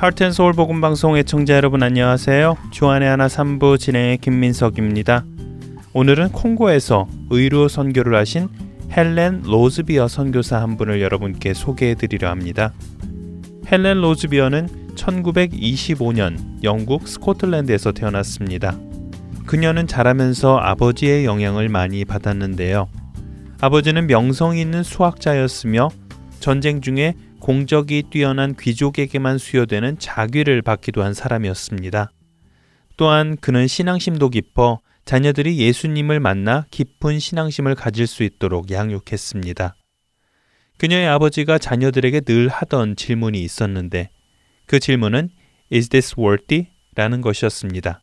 하트앤서울 복음방송 애청자 여러분 안녕하세요. 주안의 하나 3부 진행의 김민석입니다. 오늘은 콩고에서 의료 선교를 하신 헬렌 로즈비어 선교사 한 분을 여러분께 소개해 드리려 합니다. 헬렌 로즈비어는 1925년 영국 스코틀랜드에서 태어났습니다. 그녀는 자라면서 아버지의 영향을 많이 받았는데요. 아버지는 명성 있는 수학자였으며 전쟁 중에 공적이 뛰어난 귀족에게만 수여되는 자귀를 받기도 한 사람이었습니다. 또한 그는 신앙심도 깊어 자녀들이 예수님을 만나 깊은 신앙심을 가질 수 있도록 양육했습니다. 그녀의 아버지가 자녀들에게 늘 하던 질문이 있었는데 그 질문은 Is this worthy? 라는 것이었습니다.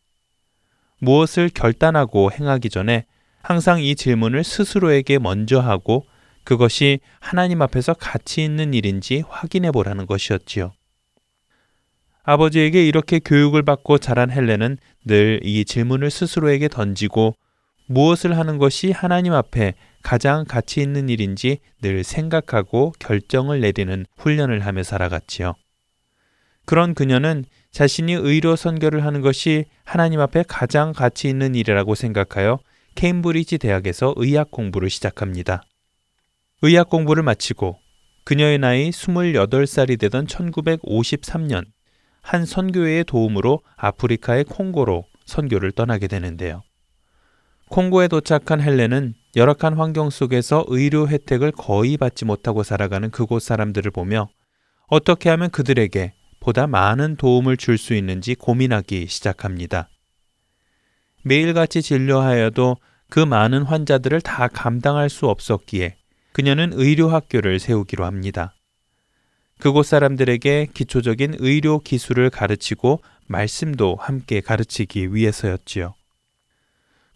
무엇을 결단하고 행하기 전에 항상 이 질문을 스스로에게 먼저 하고 그것이 하나님 앞에서 가치 있는 일인지 확인해 보라는 것이었지요. 아버지에게 이렇게 교육을 받고 자란 헬렌은 늘이 질문을 스스로에게 던지고 무엇을 하는 것이 하나님 앞에 가장 가치 있는 일인지 늘 생각하고 결정을 내리는 훈련을 하며 살아갔지요. 그런 그녀는 자신이 의로 선교를 하는 것이 하나님 앞에 가장 가치 있는 일이라고 생각하여 케임브리지 대학에서 의학 공부를 시작합니다. 의학 공부를 마치고 그녀의 나이 28살이 되던 1953년 한 선교회의 도움으로 아프리카의 콩고로 선교를 떠나게 되는데요. 콩고에 도착한 헬렌은 열악한 환경 속에서 의료 혜택을 거의 받지 못하고 살아가는 그곳 사람들을 보며 어떻게 하면 그들에게 보다 많은 도움을 줄 수 있는지 고민하기 시작합니다. 매일같이 진료하여도 그 많은 환자들을 다 감당할 수 없었기에 그녀는 의료학교를 세우기로 합니다. 그곳 사람들에게 기초적인 의료 기술을 가르치고 말씀도 함께 가르치기 위해서였지요.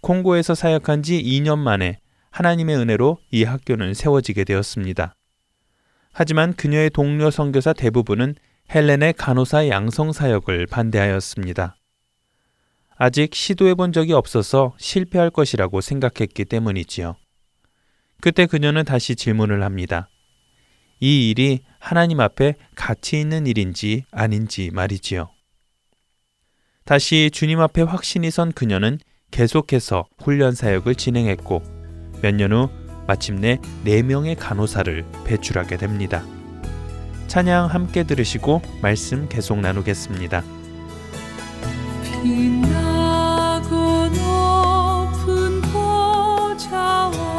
콩고에서 사역한 지 2년 만에 하나님의 은혜로 이 학교는 세워지게 되었습니다. 하지만 그녀의 동료 선교사 대부분은 헬렌의 간호사 양성 사역을 반대하였습니다. 아직 시도해 본 적이 없어서 실패할 것이라고 생각했기 때문이지요. 그때 그녀는 다시 질문을 합니다. 이 일이 하나님 앞에 가치 있는 일인지 아닌지 말이지요. 다시 주님 앞에 확신이 선 그녀는 계속해서 훈련 사역을 진행했고 몇 년 후 마침내 4명의 간호사를 배출하게 됩니다. 찬양 함께 들으시고 말씀 계속 나누겠습니다. 빛나고 높은 보좌와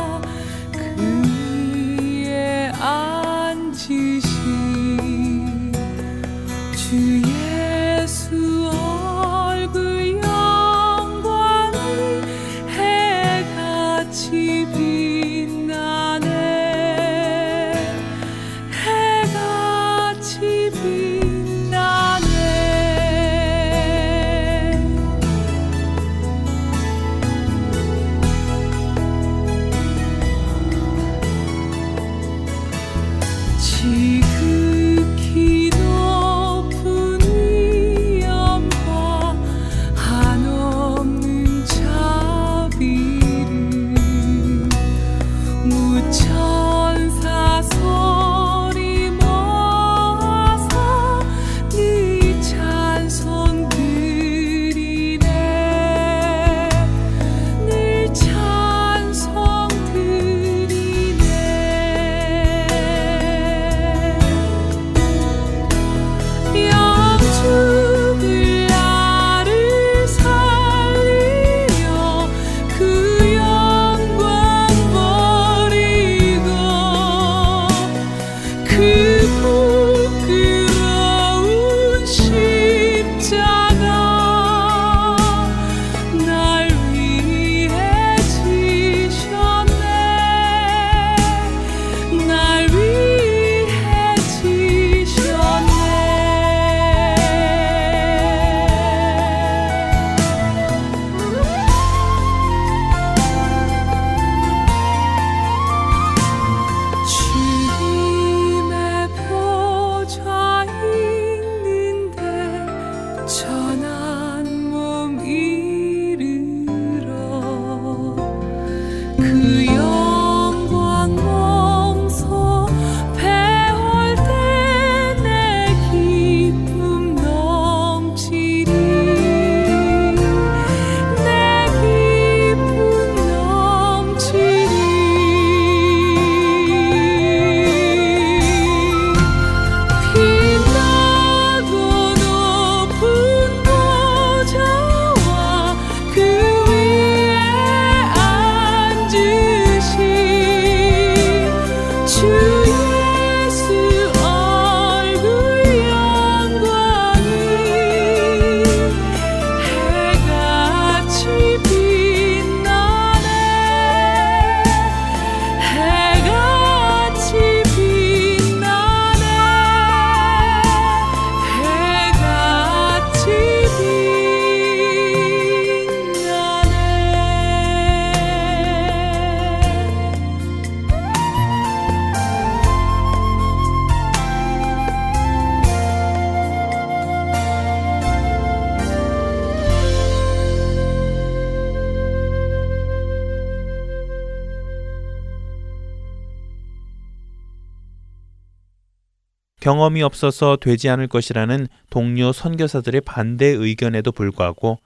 경험이 없어서 되지 않을 것이라는 동료 선교사들의 반대 의견에도 불구하고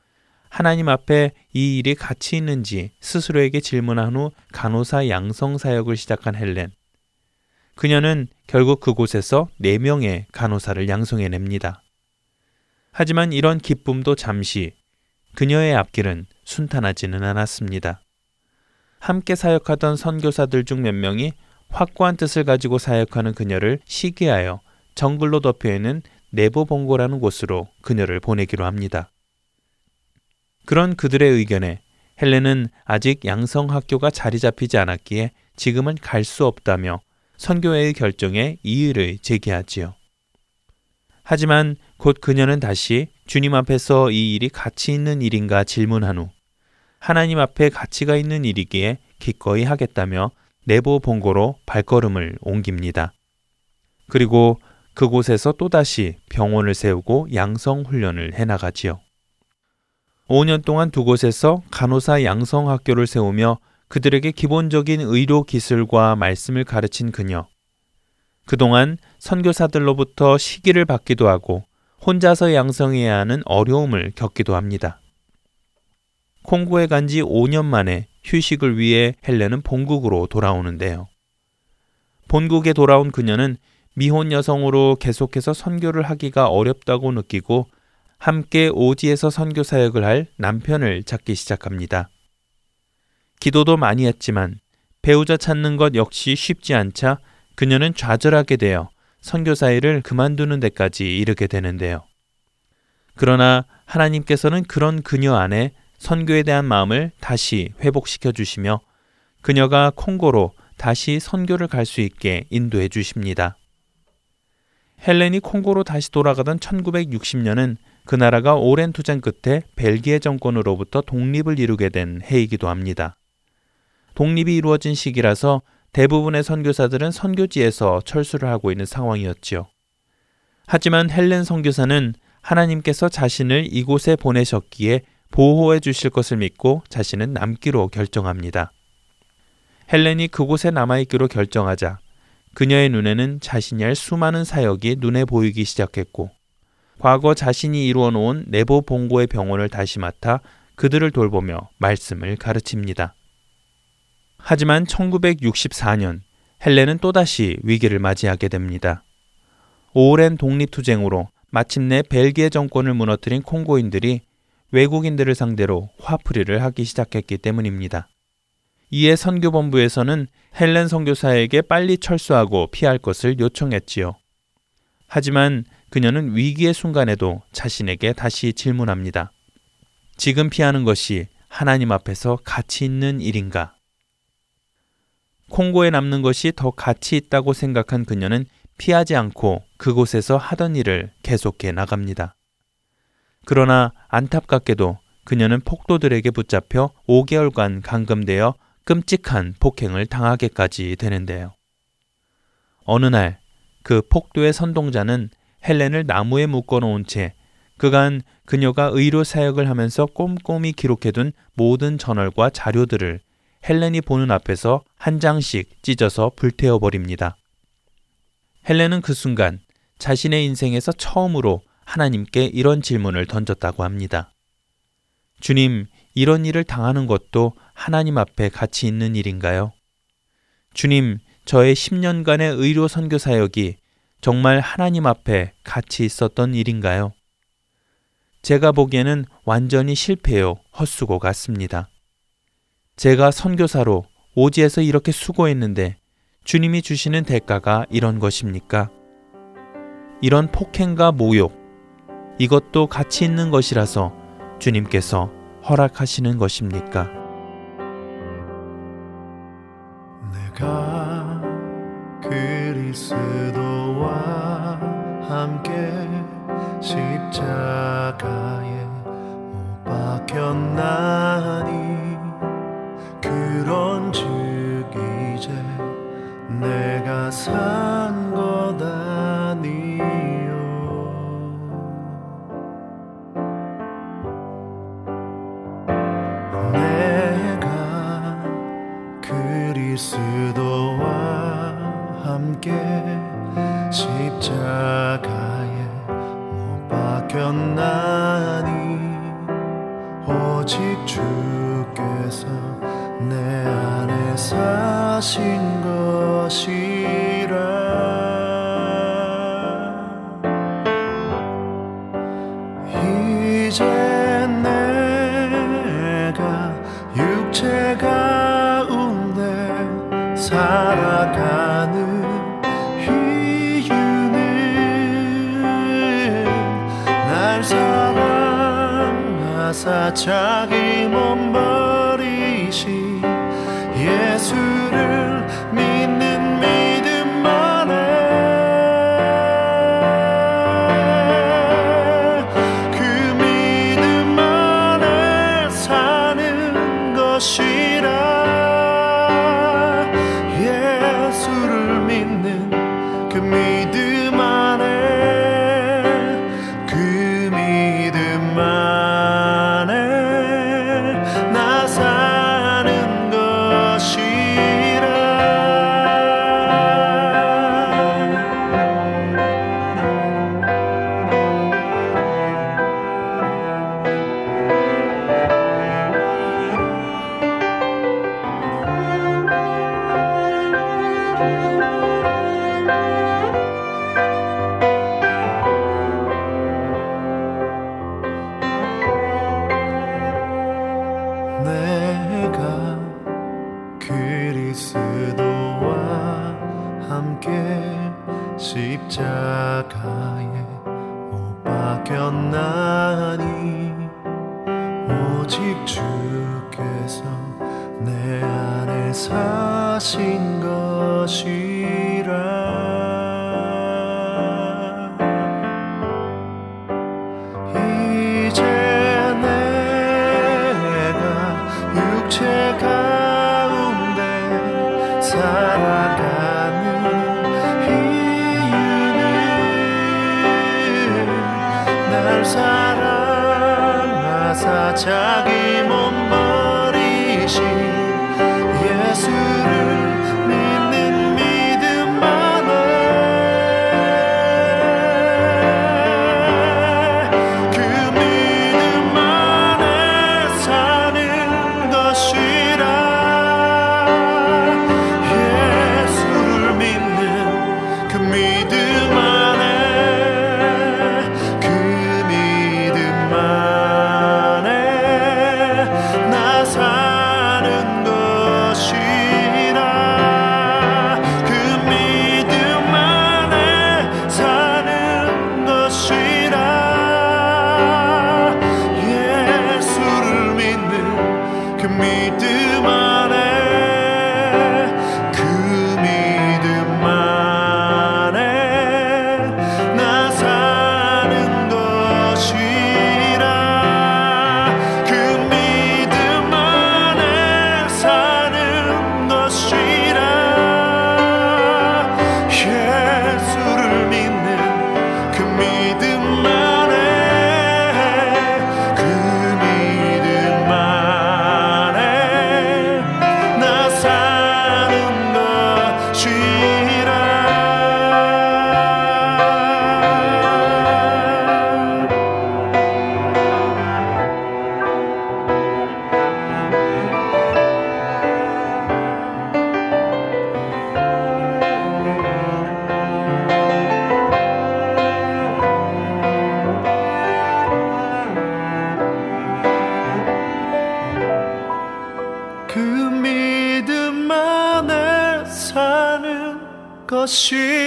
하나님 앞에 이 일이 가치 있는지 스스로에게 질문한 후 간호사 양성 사역을 시작한 헬렌. 그녀는 결국 그곳에서 4명의 간호사를 양성해냅니다. 하지만 이런 기쁨도 잠시 그녀의 앞길은 순탄하지는 않았습니다. 함께 사역하던 선교사들 중 몇 명이 확고한 뜻을 가지고 사역하는 그녀를 시기하여 정글로 덮여 있는 네보봉고라는 곳으로 그녀를 보내기로 합니다. 그런 그들의 의견에 헬렌은 아직 양성 학교가 자리 잡히지 않았기에 지금은 갈 수 없다며 선교회의 결정에 이의를 제기하지요. 하지만 곧 그녀는 다시 주님 앞에서 이 일이 가치 있는 일인가 질문한 후 하나님 앞에 가치가 있는 일이기에 기꺼이 하겠다며 내부 본고로 발걸음을 옮깁니다. 그리고 그곳에서 또다시 병원을 세우고 양성 훈련을 해나가지요. 5년 동안 두 곳에서 간호사 양성 학교를 세우며 그들에게 기본적인 의료 기술과 말씀을 가르친 그녀. 그동안 선교사들로부터 시기를 받기도 하고 혼자서 양성해야 하는 어려움을 겪기도 합니다. 콩고에 간 지 5년 만에 휴식을 위해 헬렌은 본국으로 돌아오는데요. 본국에 돌아온 그녀는 미혼 여성으로 계속해서 선교를 하기가 어렵다고 느끼고 함께 오지에서 선교 사역을 할 남편을 찾기 시작합니다. 기도도 많이 했지만 배우자 찾는 것 역시 쉽지 않자 그녀는 좌절하게 되어 선교사 일을 그만두는 데까지 이르게 되는데요. 그러나 하나님께서는 그런 그녀 안에 선교에 대한 마음을 다시 회복시켜 주시며 그녀가 콩고로 다시 선교를 갈 수 있게 인도해 주십니다. 헬렌이 콩고로 다시 돌아가던 1960년은 그 나라가 오랜 투쟁 끝에 벨기에 정권으로부터 독립을 이루게 된 해이기도 합니다. 독립이 이루어진 시기라서 대부분의 선교사들은 선교지에서 철수를 하고 있는 상황이었지요. 하지만 헬렌 선교사는 하나님께서 자신을 이곳에 보내셨기에 보호해 주실 것을 믿고 자신은 남기로 결정합니다. 헬렌이 그곳에 남아있기로 결정하자 그녀의 눈에는 자신이 할 수많은 사역이 눈에 보이기 시작했고, 과거 자신이 이루어 놓은 내부 본고의 병원을 다시 맡아 그들을 돌보며 말씀을 가르칩니다. 하지만 1964년 헬렌은 또다시 위기를 맞이하게 됩니다. 오랜 독립투쟁으로 마침내 벨기에 정권을 무너뜨린 콩고인들이 외국인들을 상대로 화풀이를 하기 시작했기 때문입니다. 이에 선교본부에서는 헬렌 선교사에게 빨리 철수하고 피할 것을 요청했지요. 하지만 그녀는 위기의 순간에도 자신에게 다시 질문합니다. 지금 피하는 것이 하나님 앞에서 가치 있는 일인가? 콩고에 남는 것이 더 가치 있다고 생각한 그녀는 피하지 않고 그곳에서 하던 일을 계속해 나갑니다. 그러나 안타깝게도 그녀는 폭도들에게 붙잡혀 5개월간 감금되어 끔찍한 폭행을 당하게까지 되는데요. 어느 날 그 폭도의 선동자는 헬렌을 나무에 묶어 놓은 채 그간 그녀가 의료 사역을 하면서 꼼꼼히 기록해둔 모든 저널과 자료들을 헬렌이 보는 앞에서 한 장씩 찢어서 불태워 버립니다. 헬렌은 그 순간 자신의 인생에서 처음으로 하나님께 이런 질문을 던졌다고 합니다. 주님, 이런 일을 당하는 것도 하나님 앞에 가치 있는 일인가요? 주님, 저의 10년간의 의료 선교 사역이 정말 하나님 앞에 가치 있었던 일인가요? 제가 보기에는 완전히 실패요, 헛수고 같습니다. 제가 선교사로 오지에서 이렇게 수고했는데 주님이 주시는 대가가 이런 것입니까? 이런 폭행과 모욕, 이것도 가치 있는 것이라서 주님께서 허락하시는 것입니까? 내가 그리스도와 함께 십자가에 못 박혔나 오직 주께서 내 안에 사신 것이 doce.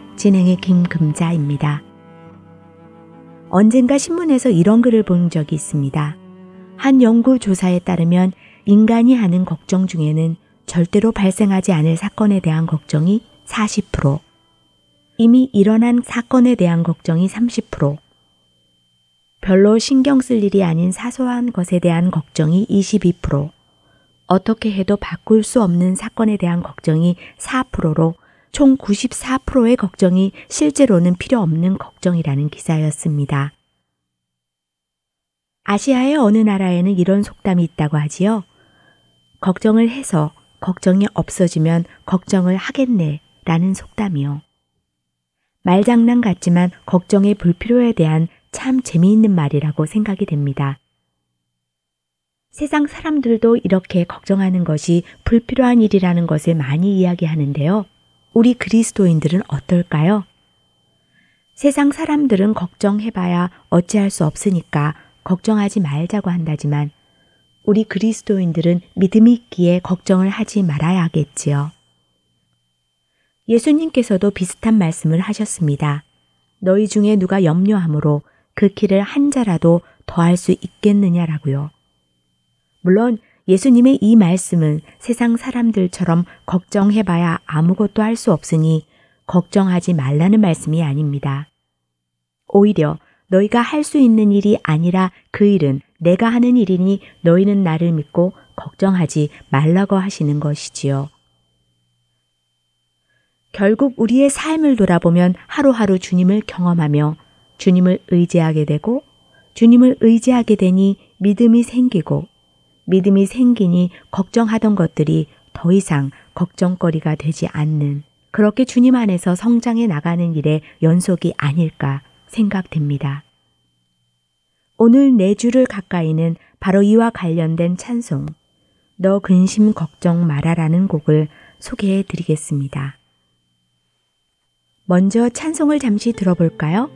진행의 김금자입니다. 언젠가 신문에서 이런 글을 본 적이 있습니다. 한 연구 조사에 따르면 인간이 하는 걱정 중에는 절대로 발생하지 않을 사건에 대한 걱정이 40%, 이미 일어난 사건에 대한 걱정이 30%, 별로 신경 쓸 일이 아닌 사소한 것에 대한 걱정이 22%, 어떻게 해도 바꿀 수 없는 사건에 대한 걱정이 4%로 총 94%의 걱정이 실제로는 필요 없는 걱정이라는 기사였습니다. 아시아의 어느 나라에는 이런 속담이 있다고 하지요. 걱정을 해서 걱정이 없어지면 걱정을 하겠네 라는 속담이요. 말장난 같지만 걱정의 불필요에 대한 참 재미있는 말이라고 생각이 됩니다. 세상 사람들도 이렇게 걱정하는 것이 불필요한 일이라는 것을 많이 이야기하는데요. 우리 그리스도인들은 어떨까요? 세상 사람들은 걱정해봐야 어찌할 수 없으니까 걱정하지 말자고 한다지만 우리 그리스도인들은 믿음이 있기에 걱정을 하지 말아야 하겠지요. 예수님께서도 비슷한 말씀을 하셨습니다. 너희 중에 누가 염려함으로 그 길을 한 자라도 더할 수 있겠느냐라고요. 물론 예수님의 이 말씀은 세상 사람들처럼 걱정해봐야 아무것도 할 수 없으니 걱정하지 말라는 말씀이 아닙니다. 오히려 너희가 할 수 있는 일이 아니라 그 일은 내가 하는 일이니 너희는 나를 믿고 걱정하지 말라고 하시는 것이지요. 결국 우리의 삶을 돌아보면 하루하루 주님을 경험하며 주님을 의지하게 되고 주님을 의지하게 되니 믿음이 생기고 믿음이 생기니 걱정하던 것들이 더 이상 걱정거리가 되지 않는 그렇게 주님 안에서 성장해 나가는 일의 연속이 아닐까 생각됩니다. 오늘 내 주를 가까이는 바로 이와 관련된 찬송, 너 근심 걱정 말아라는 곡을 소개해 드리겠습니다. 먼저 찬송을 잠시 들어볼까요?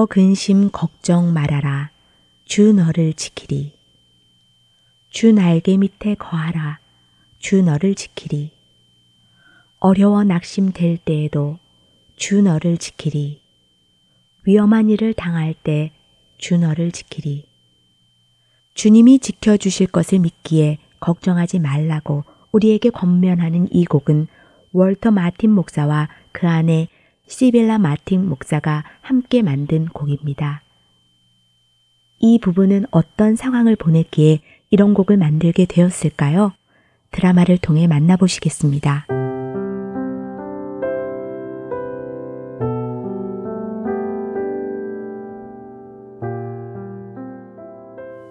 너 근심 걱정 말아라. 주 너를 지키리. 주 날개 밑에 거하라. 주 너를 지키리. 어려워 낙심될 때에도 주 너를 지키리. 위험한 일을 당할 때 주 너를 지키리. 주님이 지켜주실 것을 믿기에 걱정하지 말라고 우리에게 권면하는 이 곡은 월터 마틴 목사와 그 안에 시빌라 마틴 목사가 함께 만든 곡입니다. 이 부부는 어떤 상황을 보냈기에 이런 곡을 만들게 되었을까요? 드라마를 통해 만나보시겠습니다.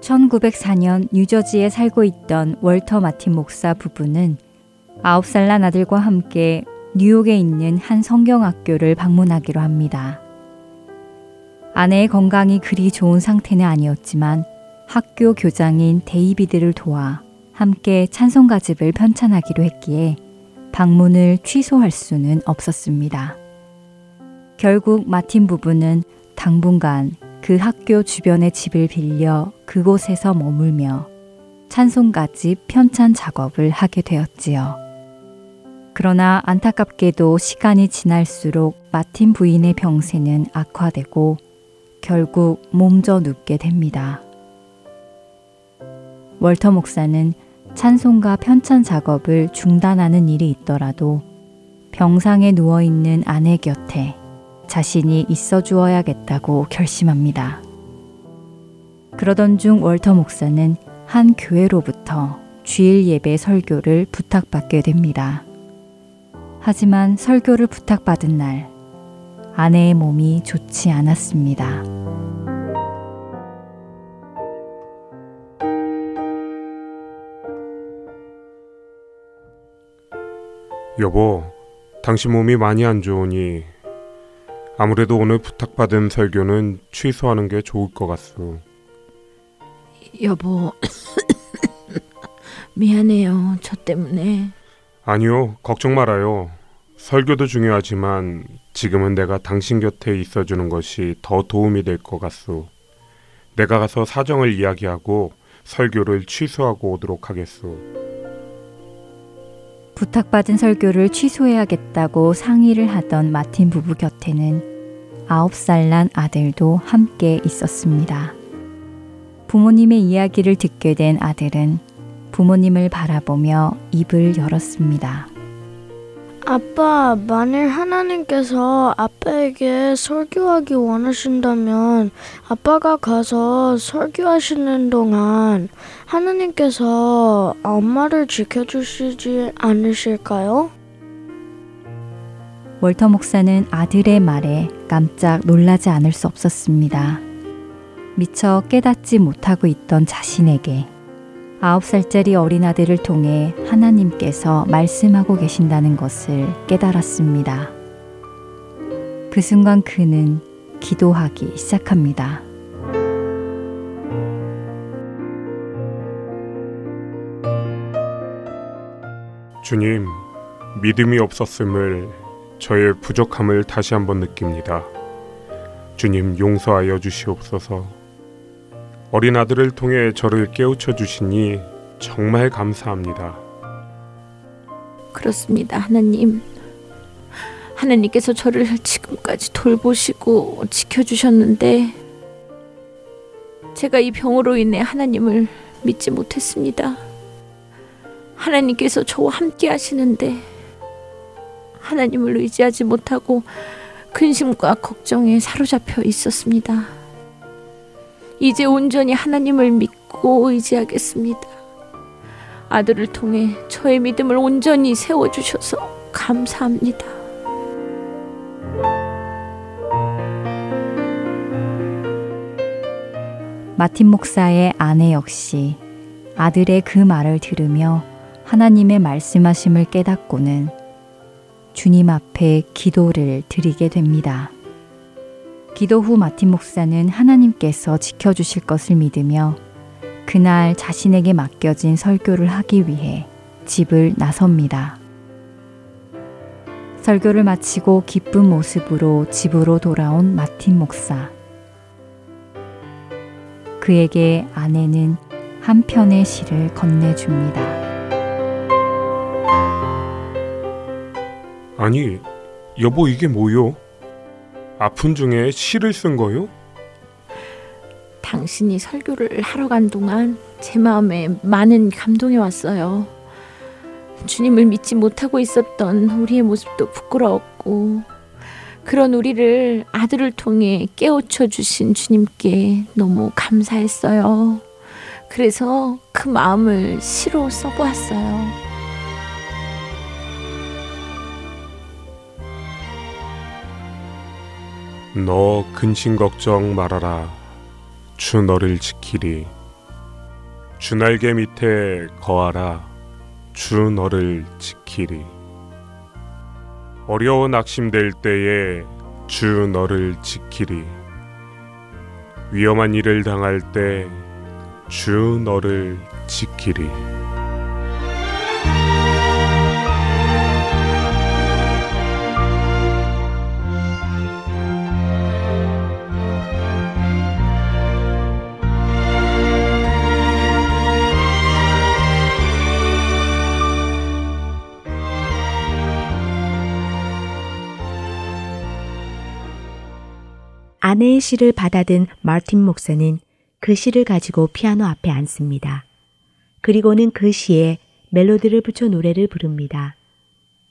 (1904년) 뉴저지에 살고 있던 월터 마틴 목사 부부는 아홉 살 난 아들과 함께 뉴욕에 있는 한 성경학교를 방문하기로 합니다. 아내의 건강이 그리 좋은 상태는 아니었지만 학교 교장인 데이비드를 도와 함께 찬송가집을 편찬하기로 했기에 방문을 취소할 수는 없었습니다. 결국 마틴 부부는 당분간 그 학교 주변의 집을 빌려 그곳에서 머물며 찬송가집 편찬 작업을 하게 되었지요. 그러나 안타깝게도 시간이 지날수록 마틴 부인의 병세는 악화되고 결국 몸져 눕게 됩니다. 월터 목사는 찬송가 편찬 작업을 중단하는 일이 있더라도 병상에 누워 있는 아내 곁에 자신이 있어 주어야겠다고 결심합니다. 그러던 중 월터 목사는 한 교회로부터 주일 예배 설교를 부탁받게 됩니다. 하지만 설교를 부탁받은 날, 아내의 몸이 좋지 않았습니다. 여보, 당신 몸이 많이 안 좋으니 아무래도 오늘 부탁받은 설교는 취소하는 게 좋을 것 같소. 여보, 미안해요. 저 때문에. 아니요, 걱정 말아요. 설교도 중요하지만 지금은 내가 당신 곁에 있어주는 것이 더 도움이 될 것 같소. 내가 가서 사정을 이야기하고 설교를 취소하고 오도록 하겠소. 부탁받은 설교를 취소해야겠다고 상의를 하던 마틴 부부 곁에는 아홉 살 난 아들도 함께 있었습니다. 부모님의 이야기를 듣게 된 아들은 부모님을 바라보며 입을 열었습니다. 아빠, 만일 하나님께서 아빠에게 설교하기 원하신다면 아빠가 가서 설교하시는 동안 하나님께서 엄마를 지켜주시지 않으실까요? 월터 목사는 아들의 말에 깜짝 놀라지 않을 수 없었습니다. 미처 깨닫지 못하고 있던 자신에게 아홉 살짜리 어린아들을 통해 하나님께서 말씀하고 계신다는 것을 깨달았습니다. 그 순간 그는 기도하기 시작합니다. 주님, 믿음이 없었음을 저의 부족함을 다시 한번 느낍니다. 주님 용서하여 주시옵소서. 어린 아들을 통해 저를 깨우쳐 주시니 정말 감사합니다. 그렇습니다, 하나님. 하나님께서 저를 지금까지 돌보시고 지켜주셨는데, 제가 이 병으로 인해 하나님을 믿지 못했습니다. 하나님께서 저와 함께 하시는데, 하나님을 의지하지 못하고 근심과 걱정에 사로잡혀 있었습니다. 이제 온전히 하나님을 믿고 의지하겠습니다. 아들을 통해 저의 믿음을 온전히 세워주셔서 감사합니다. 마틴 목사의 아내 역시 아들의 그 말을 들으며 하나님의 말씀하심을 깨닫고는 주님 앞에 기도를 드리게 됩니다. 기도 후 마틴 목사는 하나님께서 지켜주실 것을 믿으며 그날 자신에게 맡겨진 설교를 하기 위해 집을 나섭니다. 설교를 마치고 기쁜 모습으로 집으로 돌아온 마틴 목사. 그에게 아내는 한 편의 시를 건네줍니다. 아니, 여보 이게 뭐요? 아픈 중에 시를 쓴 거요? 당신이 설교를 하러 간 동안 제 마음에 많은 감동이 왔어요. 주님을 믿지 못하고 있었던 우리의 모습도 부끄러웠고, 그런 우리를 아들을 통해 깨우쳐 주신 주님께 너무 감사했어요. 그래서 그 마음을 시로 써보았어요. 너 근심 걱정 말아라. 주 너를 지키리. 주 날개 밑에 거하라. 주 너를 지키리. 어려워 낙심될 때에 주 너를 지키리. 위험한 일을 당할 때 주 너를 지키리. 아내의 시를 받아든 마틴 목사는 그 시를 가지고 피아노 앞에 앉습니다. 그리고는 그 시에 멜로디를 붙여 노래를 부릅니다.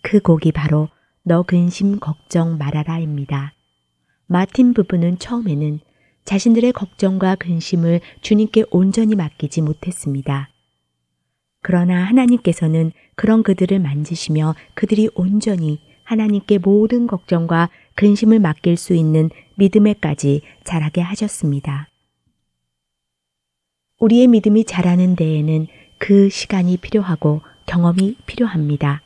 그 곡이 바로 너 근심 걱정 말아라입니다. 마틴 부부는 처음에는 자신들의 걱정과 근심을 주님께 온전히 맡기지 못했습니다. 그러나 하나님께서는 그런 그들을 만지시며 그들이 온전히 하나님께 모든 걱정과 근심을 맡길 수 있는 믿음에까지 자라게 하셨습니다. 우리의 믿음이 자라는 데에는 그 시간이 필요하고 경험이 필요합니다.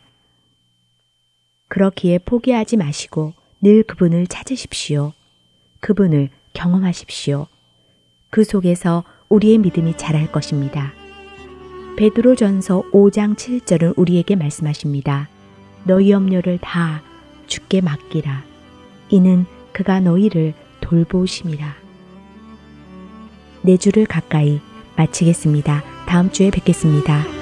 그렇기에 포기하지 마시고 늘 그분을 찾으십시오. 그분을 경험하십시오. 그 속에서 우리의 믿음이 자랄 것입니다. 베드로 전서 5장 7절은 우리에게 말씀하십니다. 너희 염려를 다 주께 맡기라. 이는 그가 너희를 돌보심이라. 내 주를 가까이 마치겠습니다. 다음 주에 뵙겠습니다.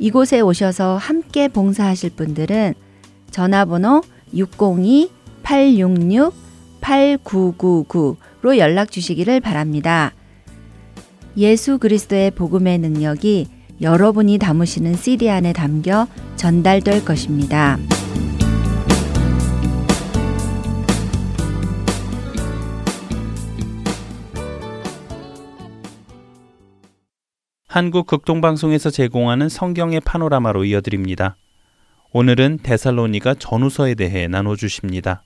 이곳에 오셔서 함께 봉사하실 분들은 전화번호 602-866-8999로 연락 주시기를 바랍니다. 예수 그리스도의 복음의 능력이 여러분이 담으시는 CD 안에 담겨 전달될 것입니다. 한국 극동방송에서 제공하는 성경의 파노라마로 이어드립니다. 오늘은 데살로니가 전후서에 대해 나눠주십니다.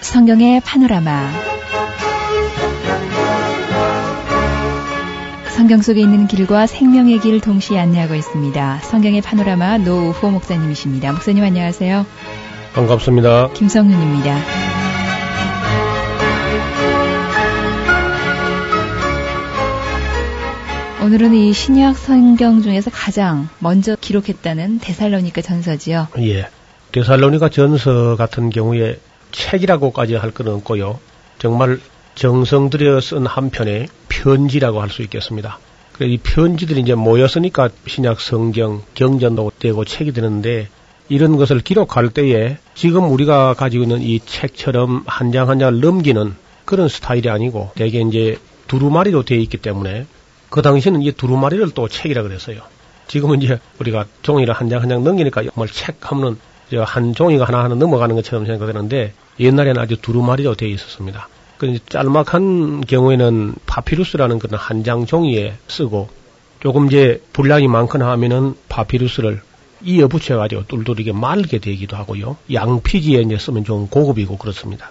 성경의 파노라마 성경 속에 있는 길과 생명의 길 동시에 안내하고 있습니다. 성경의 파노라마 노우호 목사님이십니다. 목사님 안녕하세요. 반갑습니다. 김성윤입니다. 오늘은 이 신약 성경 중에서 가장 먼저 기록했다는 데살로니가 전서지요. 예. 데살로니가 전서 같은 경우에 책이라고까지 할 건 없고요. 정말 정성 들여 쓴 한 편의 편지라고 할 수 있겠습니다. 이 편지들이 이제 모였으니까 신약 성경, 경전도 되고 책이 되는데 이런 것을 기록할 때에 지금 우리가 가지고 있는 이 책처럼 한 장 한 장을 넘기는 그런 스타일이 아니고 대개 이제 두루마리로 되어 있기 때문에 그 당시에는 이 두루마리를 또 책이라 그랬어요. 지금은 이제 우리가 종이를 한 장 한 장 넘기니까 정말 책 하면은 한 종이가 하나하나 넘어가는 것처럼 생각되는데 옛날에는 아주 두루마리로 되어 있었습니다. 그 짤막한 경우에는 파피루스라는 그런 한 장 종이에 쓰고 조금 이제 분량이 많거나 하면은 파피루스를 이어 붙여가지고 뚫뚫이게 말게 되기도 하고요. 양피지에 이제 쓰면 좀 고급이고 그렇습니다.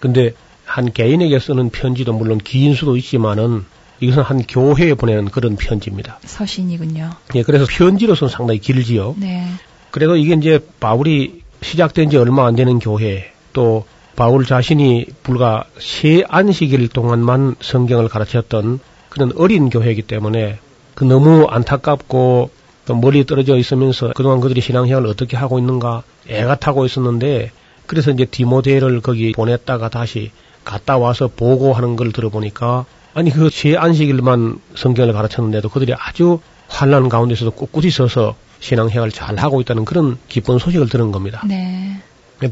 근데 한 개인에게 쓰는 편지도 물론 긴 수도 있지만은 이것은 한 교회에 보내는 그런 편지입니다. 서신이군요. 예, 그래서 편지로서는 상당히 길지요. 네. 그래도 이게 이제 바울이 시작된 지 얼마 안 되는 교회 또 바울 자신이 불과 세 안식일 동안만 성경을 가르쳤던 그런 어린 교회이기 때문에 그 너무 안타깝고 또 멀리 떨어져 있으면서 그동안 그들이 신앙생활을 어떻게 하고 있는가 애가 타고 있었는데 그래서 이제 디모데를 거기 보냈다가 다시 갔다 와서 보고하는 걸 들어보니까 아니 그 제 안식일만 성경을 가르쳤는데도 그들이 아주 환란 가운데서도 꿋꿋이 서서 신앙생활을 잘 하고 있다는 그런 기쁜 소식을 들은 겁니다. 네.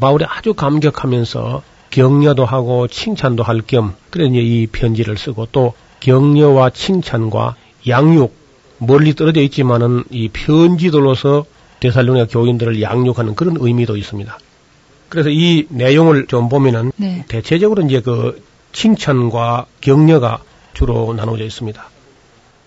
바울이 아주 감격하면서 격려도 하고 칭찬도 할 겸 그래 이제 이 편지를 쓰고 또 격려와 칭찬과 양육 멀리 떨어져 있지만은 이 편지들로서 데살로니가 교인들을 양육하는 그런 의미도 있습니다. 그래서 이 내용을 좀 보면은 네. 대체적으로 이제 그 칭찬과 격려가 주로 나눠져 있습니다.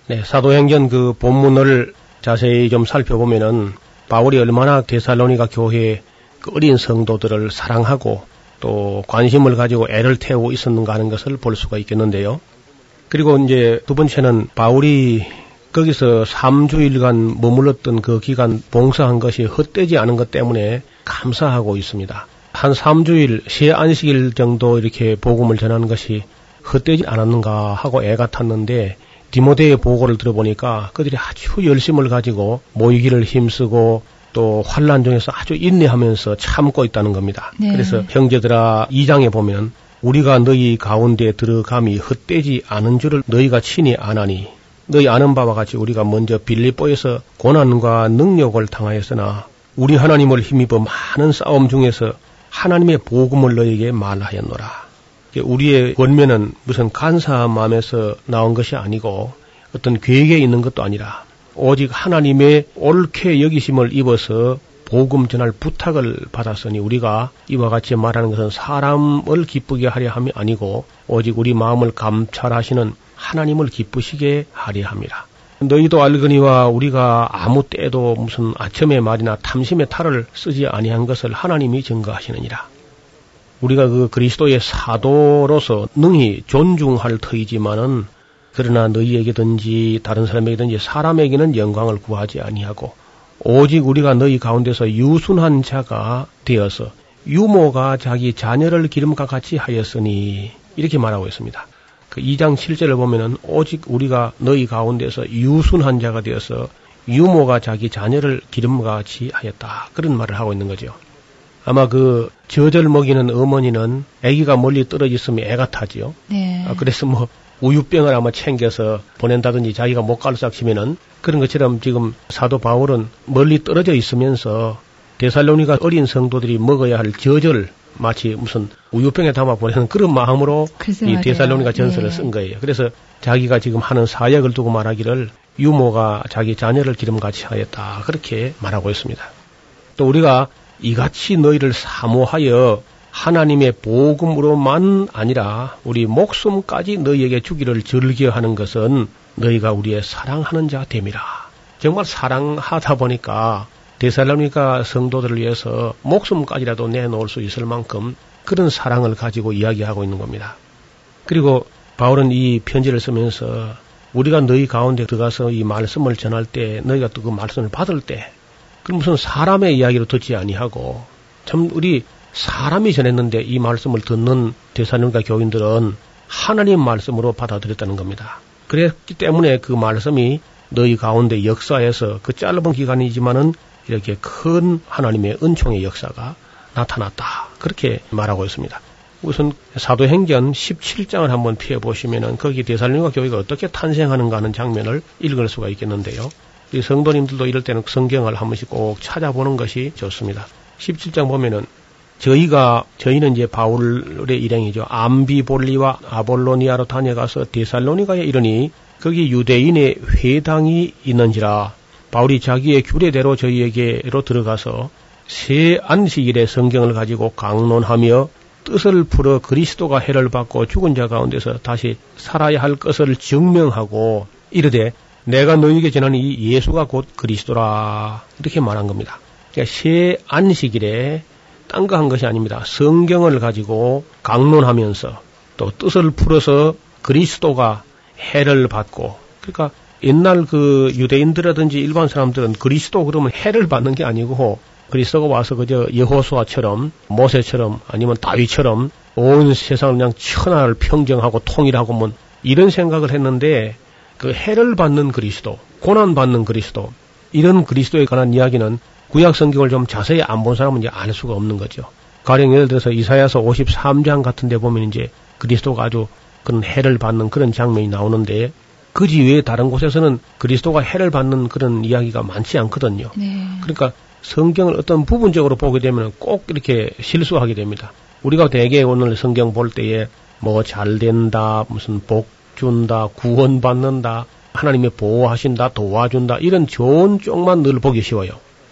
네, 사도행전 그 본문을 자세히 좀 살펴보면은 바울이 얼마나 데살로니가 교회의 그 어린 성도들을 사랑하고 또 관심을 가지고 애를 태우고 있었는가 하는 것을 볼 수가 있겠는데요. 그리고 이제 두 번째는 바울이 거기서 3주일간 머물렀던 그 기간 봉사한 것이 헛되지 않은 것 때문에 감사하고 있습니다. 한 3주일, 세 안식일 정도 이렇게 복음을 전하는 것이 헛되지 않았는가 하고 애가 탔는데 디모데의 보고를 들어보니까 그들이 아주 열심을 가지고 모이기를 힘쓰고 또 환란 중에서 아주 인내하면서 참고 있다는 겁니다. 네. 그래서 형제들아 2장에 보면 우리가 너희 가운데 들어감이 헛되지 않은 줄을 너희가 친히 아나니 너희 아는 바와 같이 우리가 먼저 빌립보에서 고난과 능력을 당하였으나 우리 하나님을 힘입어 많은 싸움 중에서 하나님의 복음을 너에게 말하였노라. 우리의 권면은 무슨 간사한 마음에서 나온 것이 아니고 어떤 계획에 있는 것도 아니라 오직 하나님의 옳게 여기심을 입어서 복음 전할 부탁을 받았으니 우리가 이와 같이 말하는 것은 사람을 기쁘게 하려 함이 아니고 오직 우리 마음을 감찰하시는 하나님을 기쁘시게 하려 함이라. 너희도 알거니와 우리가 아무 때에도 무슨 아첨의 말이나 탐심의 탈을 쓰지 아니한 것을 하나님이 증거하시느니라. 우리가 그 그리스도의 사도로서 능히 존중할 터이지만은 그러나 너희에게든지 다른 사람에게든지 사람에게는 영광을 구하지 아니하고 오직 우리가 너희 가운데서 유순한 자가 되어서 유모가 자기 자녀를 기름과 같이 하였으니 이렇게 말하고 있습니다. 그 2장 7절을 보면은 오직 우리가 너희 가운데서 유순한 자가 되어서 유모가 자기 자녀를 기름과 같이 하였다. 그런 말을 하고 있는 거죠. 아마 그 저절 먹이는 어머니는 아기가 멀리 떨어져 있으면 애가 타지요. 네. 아, 그래서 뭐 우유병을 아마 챙겨서 보낸다든지 자기가 못 갈싹 치면은 그런 것처럼 지금 사도 바울은 멀리 떨어져 있으면서 데살로니가 어린 성도들이 먹어야 할 저절 마치 무슨 우유병에 담아 보내는 그런 마음으로 이. 데살로니가 전설을 예. 쓴 거예요. 그래서 자기가 지금 하는 사역을 두고 말하기를 유모가 자기 자녀를 기름같이 하였다. 그렇게 말하고 있습니다. 또 우리가 이같이 너희를 사모하여 하나님의 복음으로만 아니라 우리 목숨까지 너희에게 주기를 즐겨하는 것은 너희가 우리의 사랑하는 자 됨이라. 정말 사랑하다 보니까 데살로니가 성도들을 위해서 목숨까지라도 내놓을 수 있을 만큼 그런 사랑을 가지고 이야기하고 있는 겁니다. 그리고 바울은 이 편지를 쓰면서 우리가 너희 가운데 들어가서 이 말씀을 전할 때 너희가 또 그 말씀을 받을 때 그럼 무슨 사람의 이야기로 듣지 아니하고 참 우리 사람이 전했는데 이 말씀을 듣는 대사님과 교인들은 하나님 말씀으로 받아들였다는 겁니다. 그랬기 때문에 그 말씀이 너희 가운데 역사에서 그 짧은 기간이지만은 이렇게 큰 하나님의 은총의 역사가 나타났다. 그렇게 말하고 있습니다. 우선 사도행전 17장을 한번 피해 보시면은 거기 대살림과 교회가 어떻게 탄생하는가 하는 장면을 읽을 수가 있겠는데요. 이 성도님들도 이럴 때는 성경을 한 번씩 꼭 찾아보는 것이 좋습니다. 17장 보면은 저희가 저희는 이제 바울의 일행이죠. 암비볼리와 아볼로니아로 다녀가서 데살로니가에 이르니 거기 유대인의 회당이 있는지라 바울이 자기의 규례대로 저희에게로 들어가서 새 안식일에 성경을 가지고 강론하며 뜻을 풀어 그리스도가 해를 받고 죽은 자 가운데서 다시 살아야 할 것을 증명하고 이르되 내가 너희에게 전하는 이 예수가 곧 그리스도라 이렇게 말한 겁니다. 그러니까 새 안식일에 딴 거 한 것이 아닙니다. 성경을 가지고 강론하면서 또 뜻을 풀어서 그리스도가 해를 받고 그러니까 옛날 그 유대인들이라든지 일반 사람들은 그리스도 그러면 해를 받는 게 아니고 그리스도가 와서 그저 여호수아처럼 모세처럼 아니면 다윗처럼 온 세상을 그냥 천하를 평정하고 통일하고 뭐 이런 생각을 했는데 그 해를 받는 그리스도, 고난 받는 그리스도 이런 그리스도에 관한 이야기는 구약 성경을 좀 자세히 안 본 사람은 이제 알 수가 없는 거죠. 가령 예를 들어서 이사야서 53장 같은 데 보면 이제 그리스도가 아주 그런 해를 받는 그런 장면이 나오는데 그지 외에 다른 곳에서는 그리스도가 해를 받는 그런 이야기가 많지 않거든요. 네. 그러니까 성경을 어떤 부분적으로 보게 되면 꼭 이렇게 실수하게 됩니다. 우리가 대개 오늘 성경 볼 때에 뭐 잘 된다, 무슨 복 준다, 구원받는다, 하나님의 보호하신다, 도와준다, 이런 좋은 쪽만 늘 보기 쉬워요.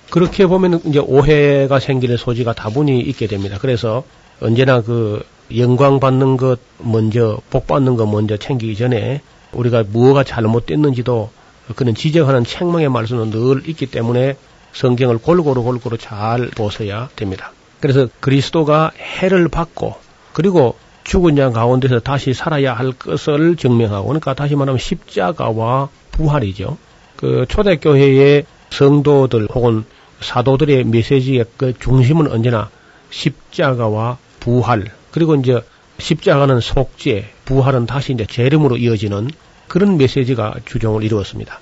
그렇게 보면 이제 오해가 생기는 소지가 다분히 있게 됩니다. 그래서 언제나 그 영광 받는 것 먼저, 복 받는 것 먼저 챙기기 전에 우리가 무엇가 잘못됐는지도 그는 지적하는 책망의 말씀은 늘 있기 때문에 성경을 골고루 골고루 잘 보셔야 됩니다. 그래서 그리스도가 해를 받고 그리고 죽은 자 가운데서 다시 살아야 할 것을 증명하고 그러니까 다시 말하면 십자가와 부활이죠. 그 초대교회의 성도들 혹은 사도들의 메시지의 그 중심은 언제나 십자가와 부활 그리고 이제 십자가는 속죄, 부활은 다시 이제 재림으로 이어지는 그런 메시지가 주종을 이루었습니다.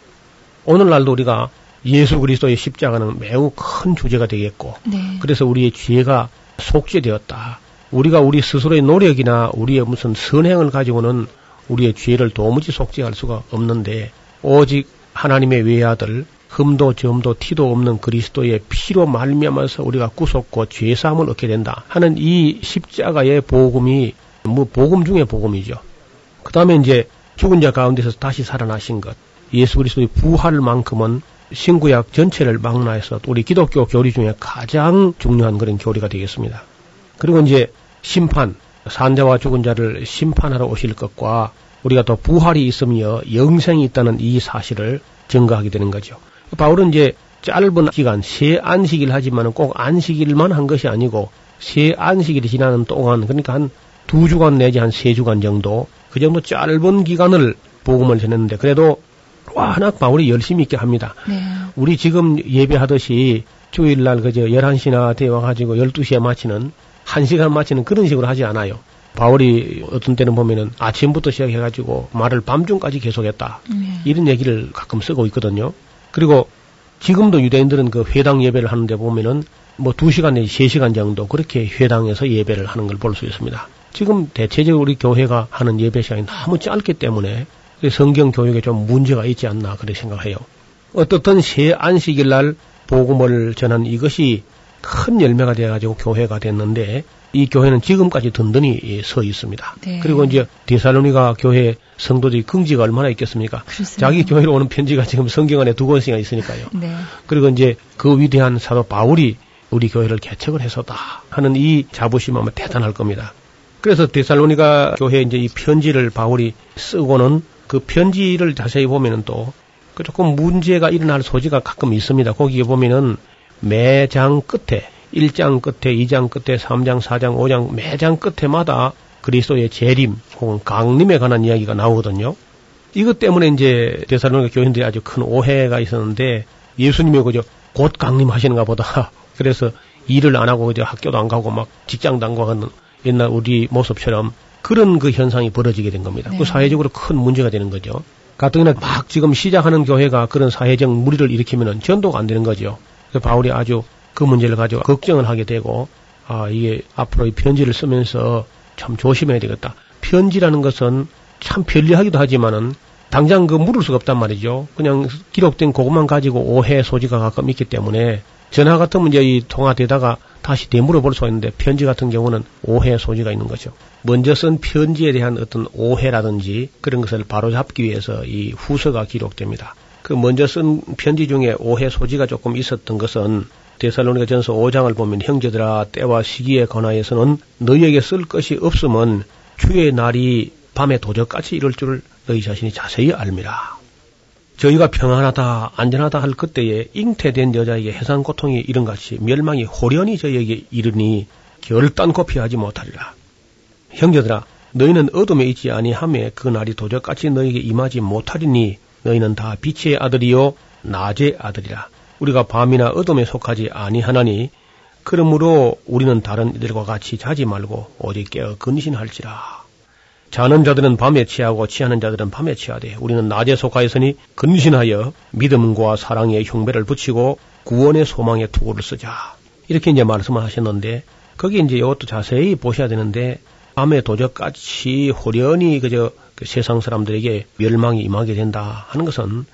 오늘날도 우리가 예수 그리스도의 십자가는 매우 큰 주제가 되겠고, 네. 그래서 우리의 죄가 속죄되었다. 우리가 우리 스스로의 노력이나 우리의 무슨 선행을 가지고는 우리의 죄를 도무지 속죄할 수가 없는데, 오직 하나님의 외아들, 흠도 점도 티도 없는 그리스도의 피로 말미암아서 우리가 구속과 죄 사함을 얻게 된다 하는 이 십자가의 복음이 뭐 복음 중의 복음이죠. 그다음에 이제 죽은 자 가운데서 다시 살아나신 것, 예수 그리스도의 부활만큼은 신구약 전체를 망라해서 우리 기독교 교리 중에 가장 중요한 그런 교리가 되겠습니다. 그리고 이제 심판, 산자와 죽은 자를 심판하러 오실 것과 우리가 또 부활이 있으며 영생이 있다는 이 사실을 증거하게 되는 거죠. 바울은 이제 짧은 기간 세 안식일 하지만 꼭 안식일만 한 것이 아니고 세 안식일이 지나는 동안 그러니까 한 두 주간 내지 한 세 주간 정도 그 정도 짧은 기간을 복음을 전했는데 그래도 워낙 바울이 열심히 있게 합니다. 네. 우리 지금 예배하듯이 주일날 그저 11시나 되어 가지고 12시에 마치는 1시간 마치는 그런 식으로 하지 않아요. 바울이 어떤 때는 보면은 아침부터 시작해 가지고 말을 밤중까지 계속했다. 네. 이런 얘기를 가끔 쓰고 있거든요. 그리고 지금도 유대인들은 그 회당 예배를 하는데 보면은 뭐 2시간 내지 3시간 정도 그렇게 회당에서 예배를 하는 걸 볼 수 있습니다. 지금 대체적으로 우리 교회가 하는 예배 시간이 너무 짧기 때문에 성경 교육에 좀 문제가 있지 않나 그렇게 생각해요. 어떻든 새 안식일 날 복음을 전한 이것이 큰 열매가 되어가지고 교회가 됐는데 이 교회는 지금까지 든든히 서 있습니다. 네. 그리고 이제 디살로니가 교회 성도들이 긍지가 얼마나 있겠습니까? 그렇습니다. 자기 교회로 오는 편지가 지금 성경 안에 두 권씩이나 있으니까요. 네. 그리고 이제 그 위대한 사도 바울이 우리 교회를 개척을 해서다 하는 이 자부심 아마 대단할 겁니다. 그래서 데살로니가 교회에 이제 이 편지를 바울이 쓰고는 그 편지를 자세히 보면은 또그 조금 문제가 일어날 소지가 가끔 있습니다. 거기에 보면은 매장 끝에 1장 끝에 2장 끝에 3장 4장 5장 매장 끝에마다 그리스도의 재림 혹은 강림에 관한 이야기가 나오거든요. 이것 때문에 이제 데살로니가 교인들이 아주 큰 오해가 있었는데 예수님이 그저 곧 강림하시는가 보다. 그래서 일을 안 하고 그저 학교도 안 가고 막 직장도 안 가고 하는 옛날 우리 모습처럼 그런 그 현상이 벌어지게 된 겁니다. 네. 그 사회적으로 큰 문제가 되는 거죠. 가뜩이나 막 지금 시작하는 교회가 그런 사회적 무리를 일으키면은 전도가 안 되는 거죠. 그래서 바울이 아주 그 문제를 가지고 걱정을 하게 되고 아 이게 앞으로 이 편지를 쓰면서 참 조심해야 되겠다. 편지라는 것은 참 편리하기도 하지만은 당장 그 물을 수가 없단 말이죠. 그냥 기록된 그것만 가지고 오해 소지가 가끔 있기 때문에 전화 같은 문제 이 통화되다가 다시 되물어 볼 수가 있는데 편지 같은 경우는 오해 소지가 있는 거죠. 먼저 쓴 편지에 대한 어떤 오해라든지 그런 것을 바로잡기 위해서 이 후서가 기록됩니다. 그 먼저 쓴 편지 중에 오해 소지가 조금 있었던 것은 데살로니가 전서 5장을 보면 형제들아 때와 시기에 관하여서는 너희에게 쓸 것이 없으면 주의 날이 밤에 도적같이 이럴 줄을 너희 자신이 자세히 알미라. 저희가 평안하다 안전하다 할 그때에 잉태된 여자에게 해상 고통이 이런 같이 멸망이 호련히 저희에게 이르니 결단코 피하지 못하리라. 형제들아 너희는 어둠에 있지 아니하며 그 날이 도적같이 너희에게 임하지 못하리니 너희는 다 빛의 아들이요 낮의 아들이라. 우리가 밤이나 어둠에 속하지 아니하나니 그러므로 우리는 다른 이들과 같이 자지 말고 오직 깨어 근신할지라. 자는 자들은 밤에 취하고 취하는 자들은 밤에 취하되 우리는 낮에 속하였으니 근신하여 믿음과 사랑의 흉배를 붙이고 구원의 소망의 투구를 쓰자. 이렇게 이제 말씀을 하셨는데 거기 이제 이것도 자세히 보셔야 되는데 밤에 도적같이 호련히 그저 그 세상 사람들에게 멸망이 임하게 된다 하는 것은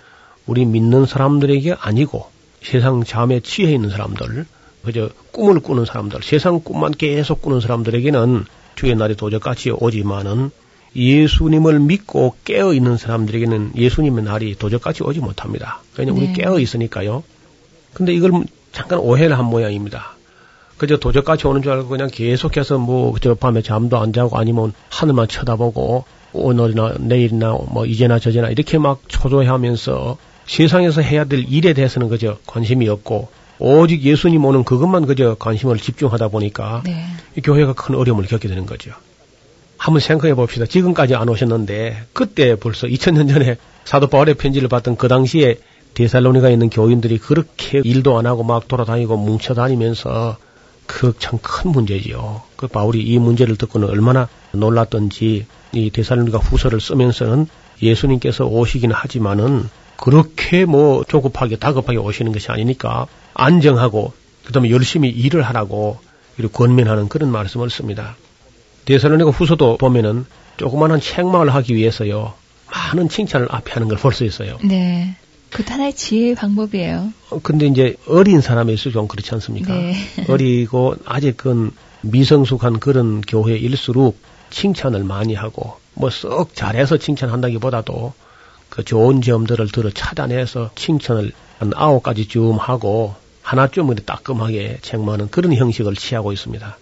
우리 믿는 사람들에게 아니고 세상 잠에 취해 있는 사람들, 그저 꿈을 꾸는 사람들, 세상 꿈만 계속 꾸는 사람들에게는 주의 날이 도적같이 오지만은 예수님을 믿고 깨어 있는 사람들에게는 예수님의 날이 도적같이 오지 못합니다. 그냥 네. 우리 깨어 있으니까요. 근데 이걸 잠깐 오해를 한 모양입니다. 그저 도적같이 오는 줄 알고 그냥 계속해서 뭐 저 밤에 잠도 안 자고 아니면 하늘만 쳐다보고 오늘이나 내일이나 뭐 이제나 저제나 이렇게 막 초조해하면서 세상에서 해야 될 일에 대해서는 그저 관심이 없고 오직 예수님 오는 그것만 그저 관심을 집중하다 보니까 네. 이 교회가 큰 어려움을 겪게 되는 거죠. 한번 생각해 봅시다. 지금까지 안 오셨는데 그때 벌써 2000년 전에 사도 바울의 편지를 받던 그 당시에 데살로니가 있는 교인들이 그렇게 일도 안 하고 막 돌아다니고 뭉쳐 다니면서 그 참 큰 문제지요. 그 바울이 이 문제를 듣고는 얼마나 놀랐던지 이 데살로니가 후서를 쓰면서는 예수님께서 오시기는 하지만은 그렇게 뭐 조급하게 다급하게 오시는 것이 아니니까 안정하고 그다음에 열심히 일을 하라고 이렇게 권면하는 그런 말씀을 씁니다. 데살로니가 후서도 보면은 조그마한 책망을 하기 위해서요. 많은 칭찬을 앞에 하는 걸 볼 수 있어요. 네. 그 하나의 지혜의 방법이에요. 어, 근데 이제 어린 사람일수록 좀 그렇지 않습니까? 네. 어리고 아직은 미성숙한 그런 교회일수록 칭찬을 많이 하고 뭐 썩 잘해서 칭찬한다기보다도 그 좋은 점들을 들어 차단해서 칭찬을 한 아홉 가지쯤 하고 하나쯤은 따끔하게 책망하는 그런 형식을 취하고 있습니다.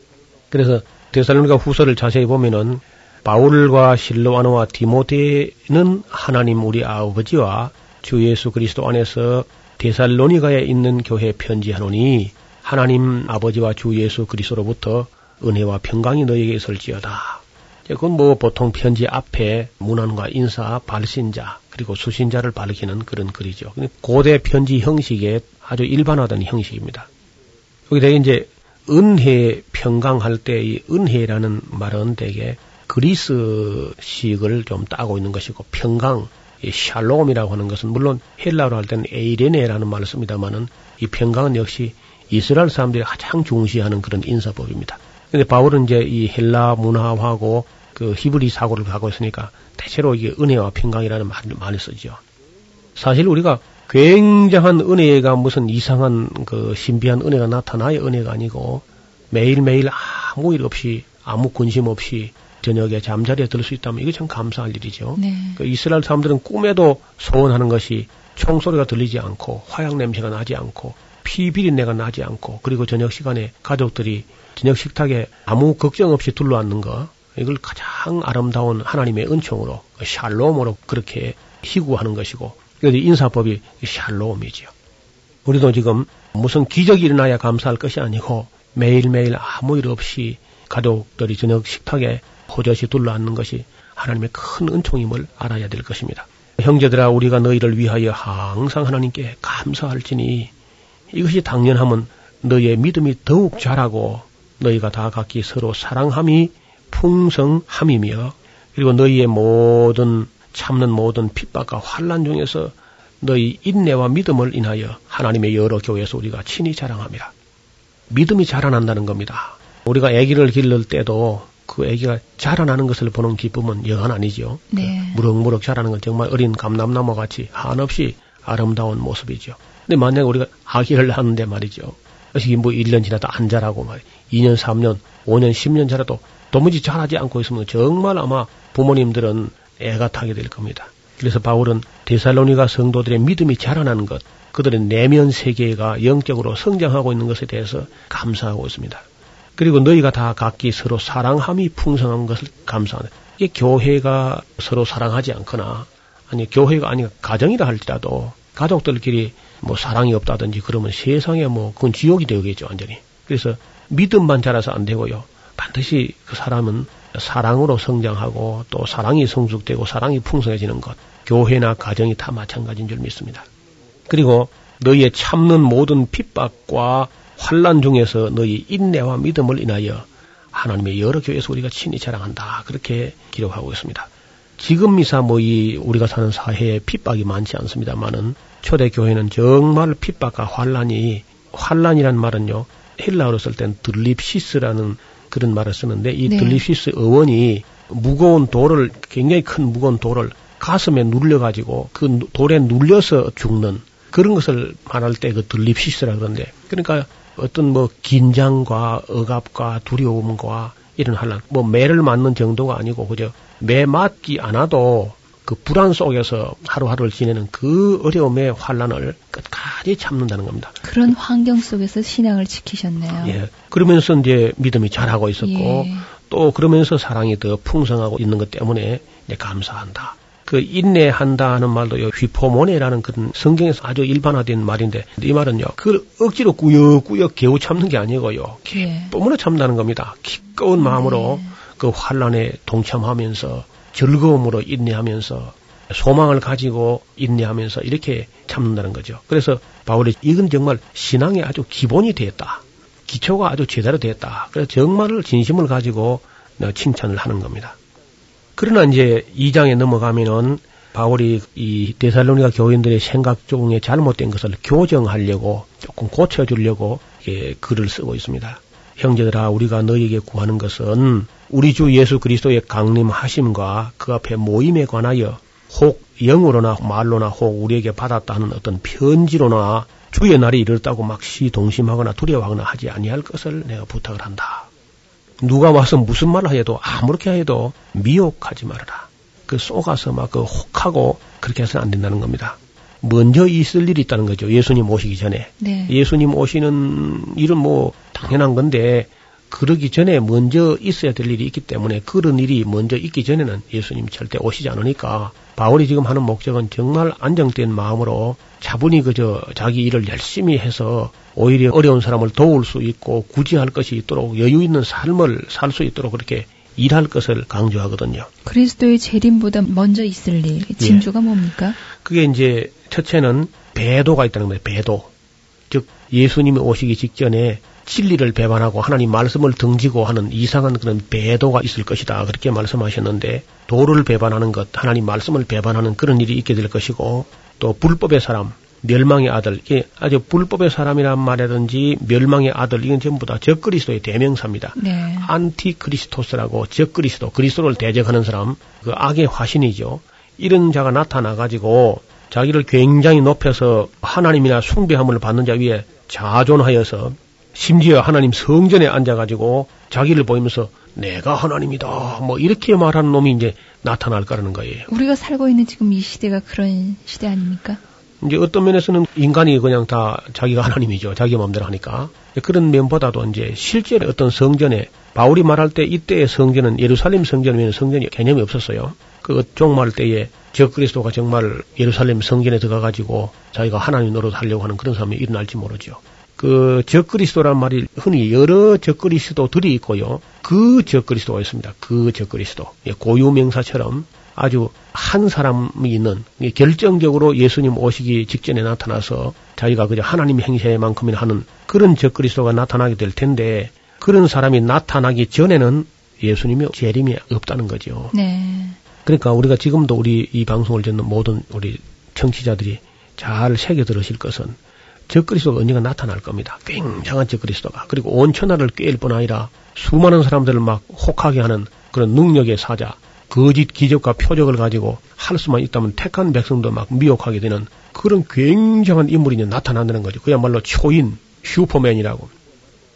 그래서 데살로니가 후서를 자세히 보면은 바울과 실로아노와 디모데는 하나님 우리 아버지와 주 예수 그리스도 안에서 데살로니가에 있는 교회 편지하노니 하나님 아버지와 주 예수 그리스도로부터 은혜와 평강이 너에게 있을지어다. 그건 뭐 보통 편지 앞에 문안과 인사, 발신자 그리고 수신자를 밝히는 그런 글이죠. 고대 편지 형식의 아주 일반화된 형식입니다. 여기 되게 이제 은혜 평강할 때이 은혜라는 말은 되게 그리스식을 좀 따고 있는 것이고 평강, 이 샬롬이라고 하는 것은 물론 헬라로 할 때는 에이레네라는 말을 씁니다만은 이 평강은 역시 이스라엘 사람들이 가장 중시하는 그런 인사법입니다. 근데 바울은 이제 이 헬라 문화하고 그 히브리 사고를 하고 있으니까 대체로 이게 은혜와 평강이라는 말을 많이 쓰죠. 사실 우리가 굉장한 은혜가 무슨 이상한 그 신비한 은혜가 나타나야 은혜가 아니고 매일매일 아무 일 없이 아무 근심 없이 저녁에 잠자리에 들 수 있다면 이게 참 감사할 일이죠. 네. 그 이스라엘 사람들은 꿈에도 소원하는 것이 총소리가 들리지 않고 화약 냄새가 나지 않고 피 비린내가 나지 않고 그리고 저녁 시간에 가족들이 저녁 식탁에 아무 걱정 없이 둘러앉는 거 이걸 가장 아름다운 하나님의 은총으로 샬롬으로 그렇게 희구하는 것이고 그래서 인사법이 샬롬이지요. 우리도 지금 무슨 기적이 일어나야 감사할 것이 아니고 매일매일 아무 일 없이 가족들이 저녁 식탁에 호젓이 둘러앉는 것이 하나님의 큰 은총임을 알아야 될 것입니다. 형제들아 우리가 너희를 위하여 항상 하나님께 감사할지니 이것이 당연하면 너희의 믿음이 더욱 자라고 너희가 다 각기 서로 사랑함이 풍성함이며 그리고 너희의 모든 참는 모든 핍박과 환란 중에서 너희 인내와 믿음을 인하여 하나님의 여러 교회에서 우리가 친히 자랑합니다. 믿음이 자라난다는 겁니다. 우리가 아기를 기를 때도 그 아기가 자라나는 것을 보는 기쁨은 여한 아니죠. 네. 무럭무럭 자라는 건 정말 어린 감람나무 같이 한없이 아름다운 모습이죠. 근데 만약에 우리가 아기를 하는데 말이죠. 이게 뭐 1년 지나도 안 자라고 말 2년, 3년, 5년, 10년 자라도 도무지 자라지 않고 있으면 정말 아마 부모님들은 애가 타게 될 겁니다. 그래서 바울은 데살로니가 성도들의 믿음이 자라나는 것, 그들의 내면 세계가 영적으로 성장하고 있는 것에 대해서 감사하고 있습니다. 그리고 너희가 다 각기 서로 사랑함이 풍성한 것을 감사하는. 이게 교회가 서로 사랑하지 않거나, 아니, 교회가 아니, 가정이라 할지라도, 가족들끼리 뭐 사랑이 없다든지 그러면 세상에 뭐, 그건 지옥이 되겠죠, 완전히. 그래서 믿음만 자라서 안 되고요. 반드시 그 사람은 사랑으로 성장하고 또 사랑이 성숙되고 사랑이 풍성해지는 것. 교회나 가정이 다 마찬가지인 줄 믿습니다. 그리고 너희의 참는 모든 핍박과 환란 중에서 너희 인내와 믿음을 인하여 하나님의 여러 교회에서 우리가 친히 자랑한다. 그렇게 기록하고 있습니다. 지금 미사 뭐 이 우리가 사는 사회에 핍박이 많지 않습니다만은 초대 교회는 정말 핍박과 환란이 환란이란 말은요 헬라어로 쓸 땐 들립시스라는 그런 말을 쓰는데 이 네. 들립시스 어원이 무거운 돌을 굉장히 큰 무거운 돌을 가슴에 눌려 가지고 그 돌에 눌려서 죽는 그런 것을 말할 때 그 들립시스라 그러는데 그러니까 어떤 뭐 긴장과 억압과 두려움과 이런 환란 뭐 매를 맞는 정도가 아니고 그저 매 맞지 않아도 그 불안 속에서 하루하루를 지내는 그 어려움의 환란을 끝까지 참는다는 겁니다. 그런 환경 속에서 신앙을 지키셨네요. 예. 그러면서 이제 믿음이 자라고 있었고 예. 또 그러면서 사랑이 더 풍성하고 있는 것 때문에 이제 감사한다. 그 인내한다 하는 말도 요 휘포모네라는 그런 성경에서 아주 일반화된 말인데 이 말은요 그 억지로 꾸역꾸역 개우 참는 게 아니고요 예. 뿜으로 참다는 겁니다. 기꺼운 마음으로 그 환란에 동참하면서 즐거움으로 인내하면서 소망을 가지고 인내하면서 이렇게 참는다는 거죠. 그래서 바울이 이건 정말 신앙의 아주 기본이 되었다. 기초가 아주 제대로 되었다. 그래서 정말을 진심을 가지고 내가 칭찬을 하는 겁니다. 그러나 이제 2장에 넘어가면은 바울이 이 데살로니가 교인들의 생각 중에 잘못된 것을 교정하려고 조금 고쳐주려고 글을 쓰고 있습니다. 형제들아 우리가 너희에게 구하는 것은 우리 주 예수 그리스도의 강림하심과 그 앞에 모임에 관하여 혹 영으로나 말로나 혹 우리에게 받았다는 어떤 편지로나 주의 날이 이르렀다고 막 시동심하거나 두려워하거나 하지 아니할 것을 내가 부탁을 한다. 누가 와서 무슨 말을 해도 아무렇게 해도 미혹하지 말아라. 그 쏘가서 막 그 혹하고 그렇게 해서는 안 된다는 겁니다. 먼저 있을 일이 있다는 거죠. 예수님 오시기 전에. 네. 예수님 오시는 일은 뭐 당연한 건데 그러기 전에 먼저 있어야 될 일이 있기 때문에 그런 일이 먼저 있기 전에는 예수님이 절대 오시지 않으니까 바울이 지금 하는 목적은 정말 안정된 마음으로 차분히 그저 자기 일을 열심히 해서 오히려 어려운 사람을 도울 수 있고 구제할 것이 있도록 여유 있는 삶을 살 수 있도록 그렇게 일할 것을 강조하거든요. 그리스도의 재림보다 먼저 있을 일, 진주가 뭡니까? 그게 이제 첫째는 배도가 있다는 거예요. 배도. 즉 예수님이 오시기 직전에 진리를 배반하고 하나님 말씀을 등지고 하는 이상한 그런 배도가 있을 것이다. 그렇게 말씀하셨는데 도를 배반하는 것, 하나님 말씀을 배반하는 그런 일이 있게 될 것이고 또 불법의 사람, 멸망의 아들, 이게 아주 불법의 사람이란 말이라든지 멸망의 아들 이건 전부 다 적그리스도의 대명사입니다. 네. 안티크리스토스라고 적그리스도, 그리스도를 대적하는 사람, 그 악의 화신이죠. 이런 자가 나타나 가지고 자기를 굉장히 높여서 하나님이나 숭배함을 받는 자 위에 자존하여서 심지어 하나님 성전에 앉아가지고 자기를 보이면서 내가 하나님이다. 뭐 이렇게 말하는 놈이 이제 나타날 거라는 거예요. 우리가 살고 있는 지금 이 시대가 그런 시대 아닙니까? 이제 어떤 면에서는 인간이 그냥 다 자기가 하나님이죠. 자기 마음대로 하니까. 그런 면보다도 이제 실제 어떤 성전에 바울이 말할 때 이때의 성전은 예루살렘 성전이면 성전이 개념이 없었어요. 그 종말 때에 적그리스도가 정말 예루살렘 성전에 들어가가지고 자기가 하나님 노릇 하려고 하는 그런 사람이 일어날지 모르죠. 그 적그리스도란 말이 흔히 여러 적그리스도들이 있고요. 그 적그리스도가 있습니다. 그 적그리스도. 예, 고유 명사처럼 아주 한 사람이 있는 예, 결정적으로 예수님 오시기 직전에 나타나서 자기가 그저 하나님 행세만큼이나 하는 그런 적그리스도가 나타나게 될 텐데 그런 사람이 나타나기 전에는 예수님이 재림이 없다는 거죠. 네. 그러니까 우리가 지금도 우리 이 방송을 듣는 모든 우리 청취자들이 잘 새겨 들으실 것은 적그리스도가 언젠가 나타날 겁니다. 굉장한 적그리스도가. 그리고 온 천하를 꿰일 뿐 아니라 수많은 사람들을 막 혹하게 하는 그런 능력의 사자, 거짓 기적과 표적을 가지고 할 수만 있다면 택한 백성도 막 미혹하게 되는 그런 굉장한 인물이 이제 나타난다는 거죠. 그야말로 초인, 슈퍼맨이라고.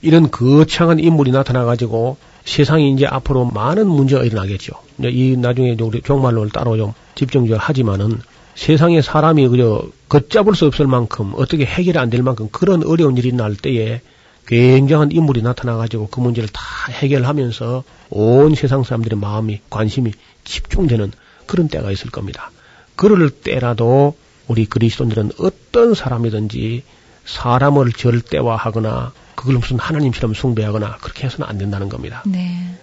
이런 거창한 인물이 나타나가지고 세상이 이제 앞으로 많은 문제가 일어나겠죠. 이 나중에 우리 종말론을 따로 좀 집중적으로 하지만은 세상에 사람이 그저 걷잡을 수 없을 만큼 어떻게 해결이 안 될 만큼 그런 어려운 일이 날 때에 굉장한 인물이 나타나가지고 그 문제를 다 해결하면서 온 세상 사람들의 마음이 관심이 집중되는 그런 때가 있을 겁니다. 그럴 때라도 우리 그리스도인들은 어떤 사람이든지 사람을 절대화하거나 그걸 무슨 하나님처럼 숭배하거나 그렇게 해서는 안 된다는 겁니다. 네.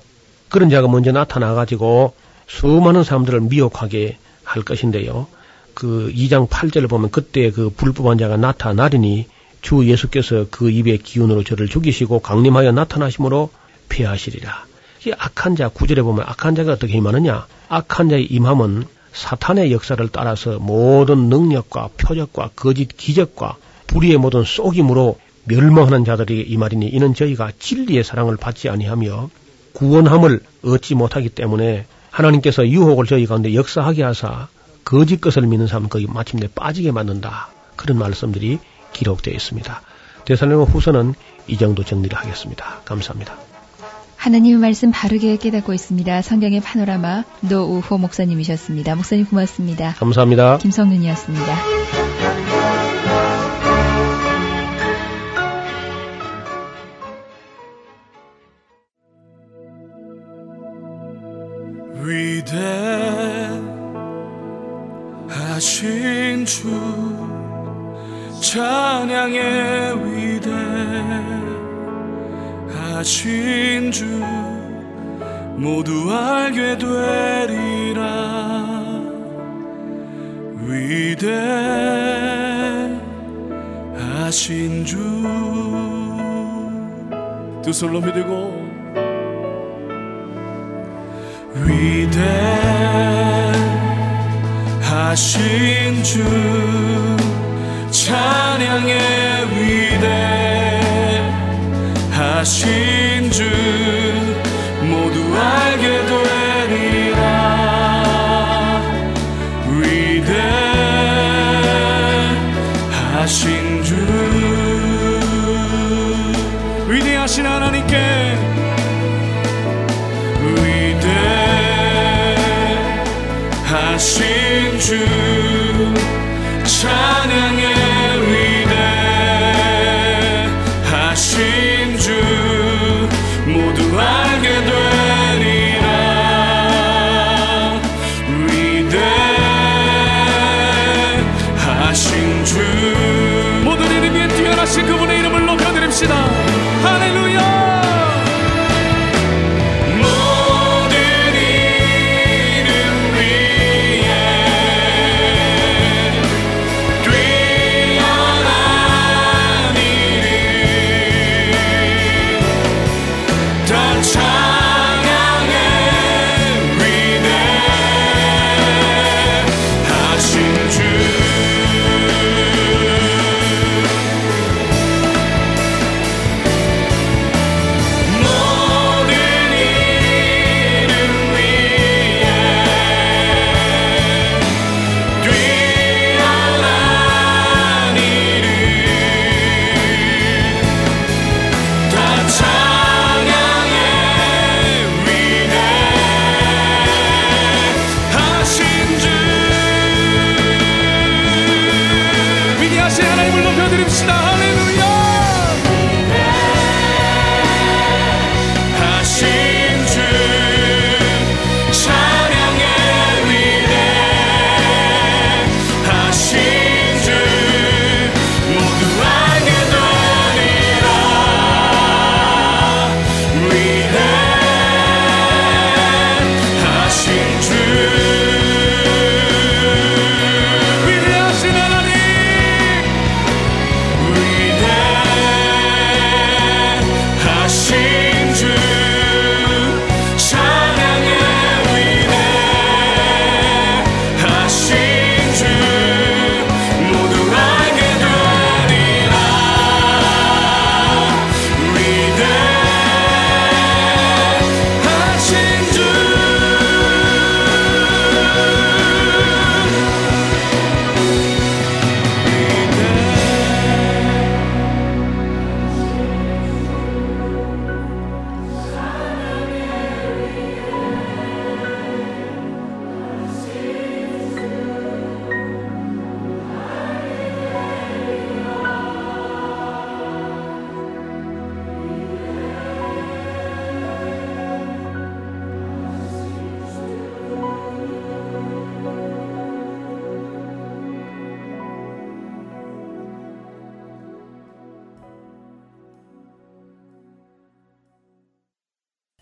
그런 자가 먼저 나타나가지고 수많은 사람들을 미혹하게 할 것인데요. 그 2장 8절을 보면 그때 그 불법한 자가 나타나리니 주 예수께서 그 입의 기운으로 저를 죽이시고 강림하여 나타나심으로 폐하시리라. 이 악한 자, 구절에 보면 악한 자가 어떻게 임하느냐? 악한 자의 임함은 사탄의 역사를 따라서 모든 능력과 표적과 거짓 기적과 불의의 모든 속임으로 멸망하는 자들이 이 말이니 이는 저희가 진리의 사랑을 받지 아니하며 구원함을 얻지 못하기 때문에 하나님께서 유혹을 저희 가운데 역사하게 하사 거짓 것을 믿는 사람 거기 마침내 빠지게 만든다. 그런 말씀들이 기록되어 있습니다. 대사님 후서는 이 정도 정리를 하겠습니다. 감사합니다. 하나님의 말씀 바르게 깨닫고 있습니다. 성경의 파노라마 노우호 목사님이셨습니다. 목사님 고맙습니다. 감사합니다. 김성윤이었습니다. 위대하신 주 찬양의 위대하신 주 모두 알게 되리라. 위대하신 주. 두 손로 믿고 위대하신 주 찬양의 위대하신 주 모두 알게 되 위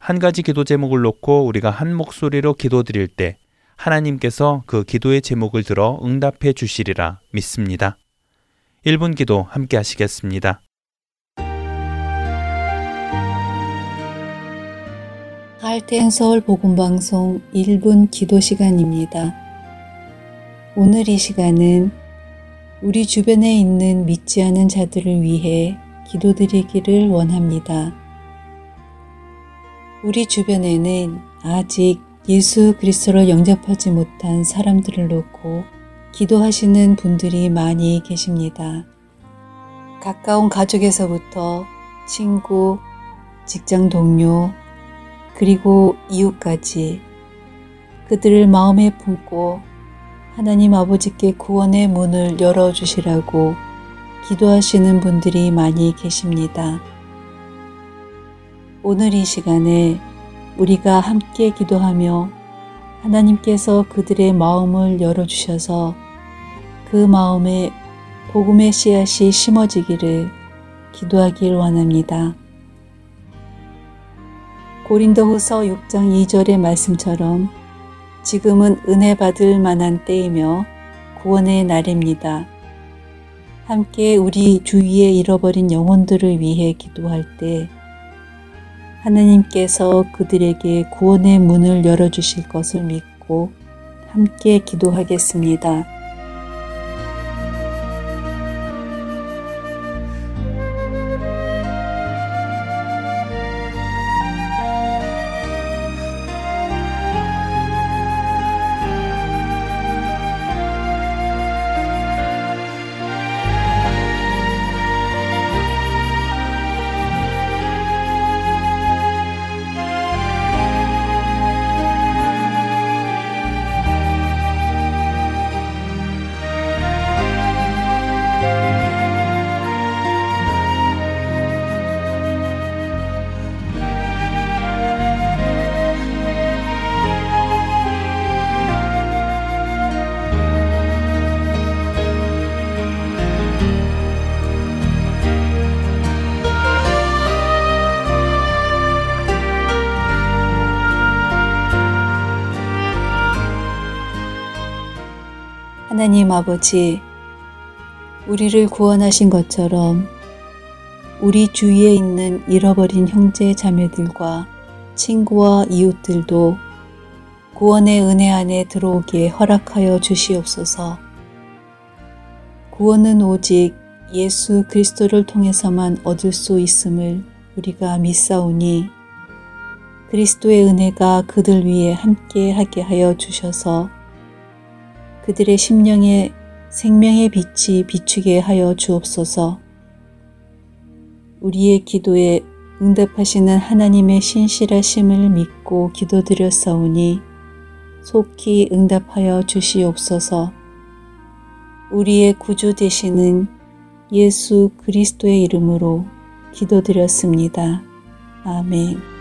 한 가지 기도 제목을 놓고 우리가 한 목소리로 기도 드릴 때 하나님께서 그 기도의 제목을 들어 응답해 주시리라 믿습니다. 1분 기도 함께 하시겠습니다. 할텐 서울 복음 방송 1분 기도 시간입니다. 오늘 이 시간은 우리 주변에 있는 믿지 않은 자들을 위해 기도드리기를 원합니다. 우리 주변에는 아직 예수 그리스도를 영접하지 못한 사람들을 놓고 기도하시는 분들이 많이 계십니다. 가까운 가족에서부터 친구, 직장 동료, 그리고 이웃까지 그들을 마음에 품고 하나님 아버지께 구원의 문을 열어주시라고 기도하시는 분들이 많이 계십니다. 오늘 이 시간에 우리가 함께 기도하며 하나님께서 그들의 마음을 열어주셔서 그 마음에 복음의 씨앗이 심어지기를 기도하길 원합니다. 고린도 후서 6장 2절의 말씀처럼 지금은 은혜 받을 만한 때이며 구원의 날입니다. 함께 우리 주위에 잃어버린 영혼들을 위해 기도할 때 하나님께서 그들에게 구원의 문을 열어주실 것을 믿고 함께 기도하겠습니다. 하나님 아버지, 우리를 구원하신 것처럼 우리 주위에 있는 잃어버린 형제 자매들과 친구와 이웃들도 구원의 은혜 안에 들어오기에 허락하여 주시옵소서. 구원은 오직 예수 그리스도를 통해서만 얻을 수 있음을 우리가 믿사오니 그리스도의 은혜가 그들 위에 함께 하게 하여 주셔서 그들의 심령에 생명의 빛이 비추게 하여 주옵소서. 우리의 기도에 응답하시는 하나님의 신실하심을 믿고 기도드렸사오니 속히 응답하여 주시옵소서. 우리의 구주 되시는 예수 그리스도의 이름으로 기도드렸습니다. 아멘.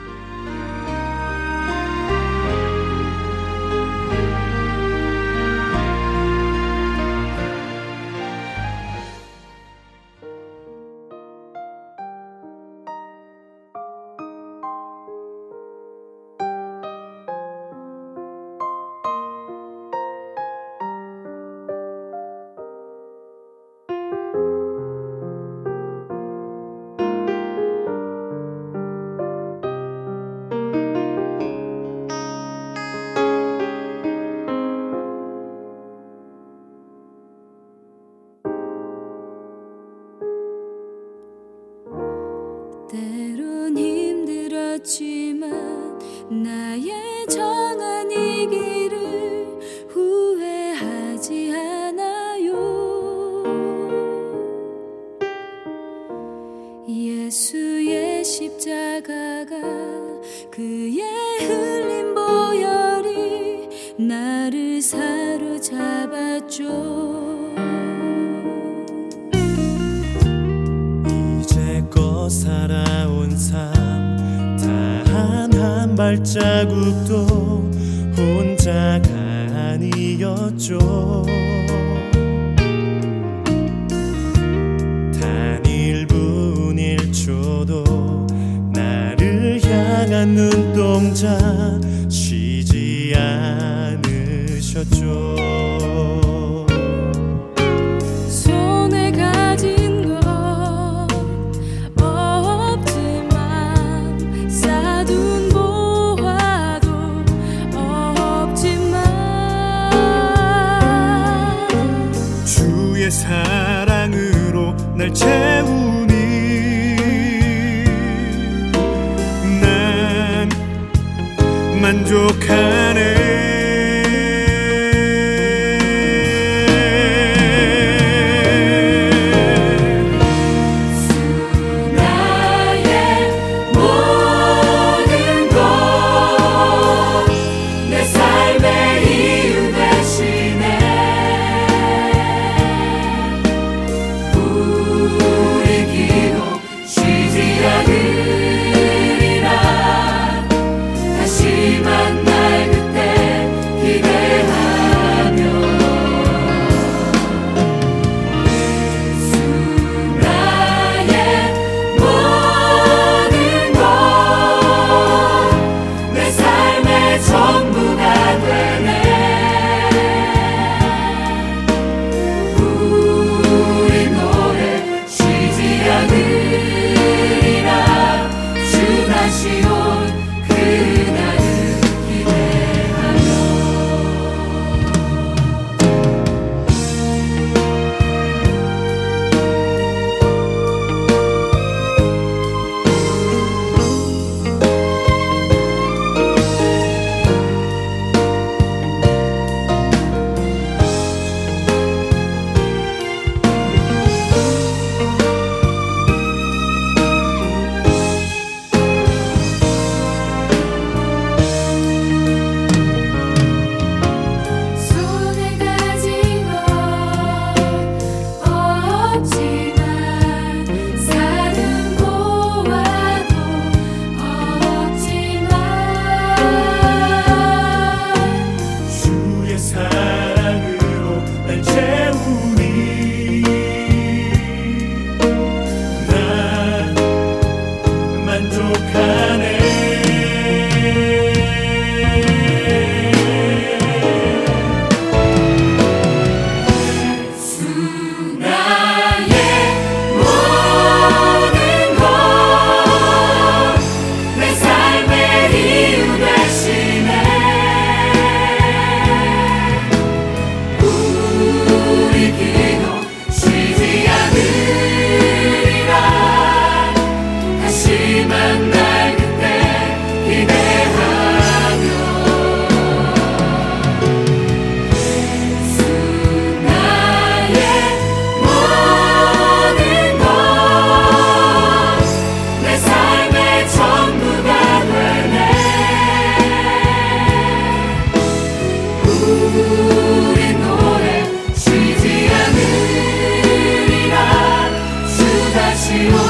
see you.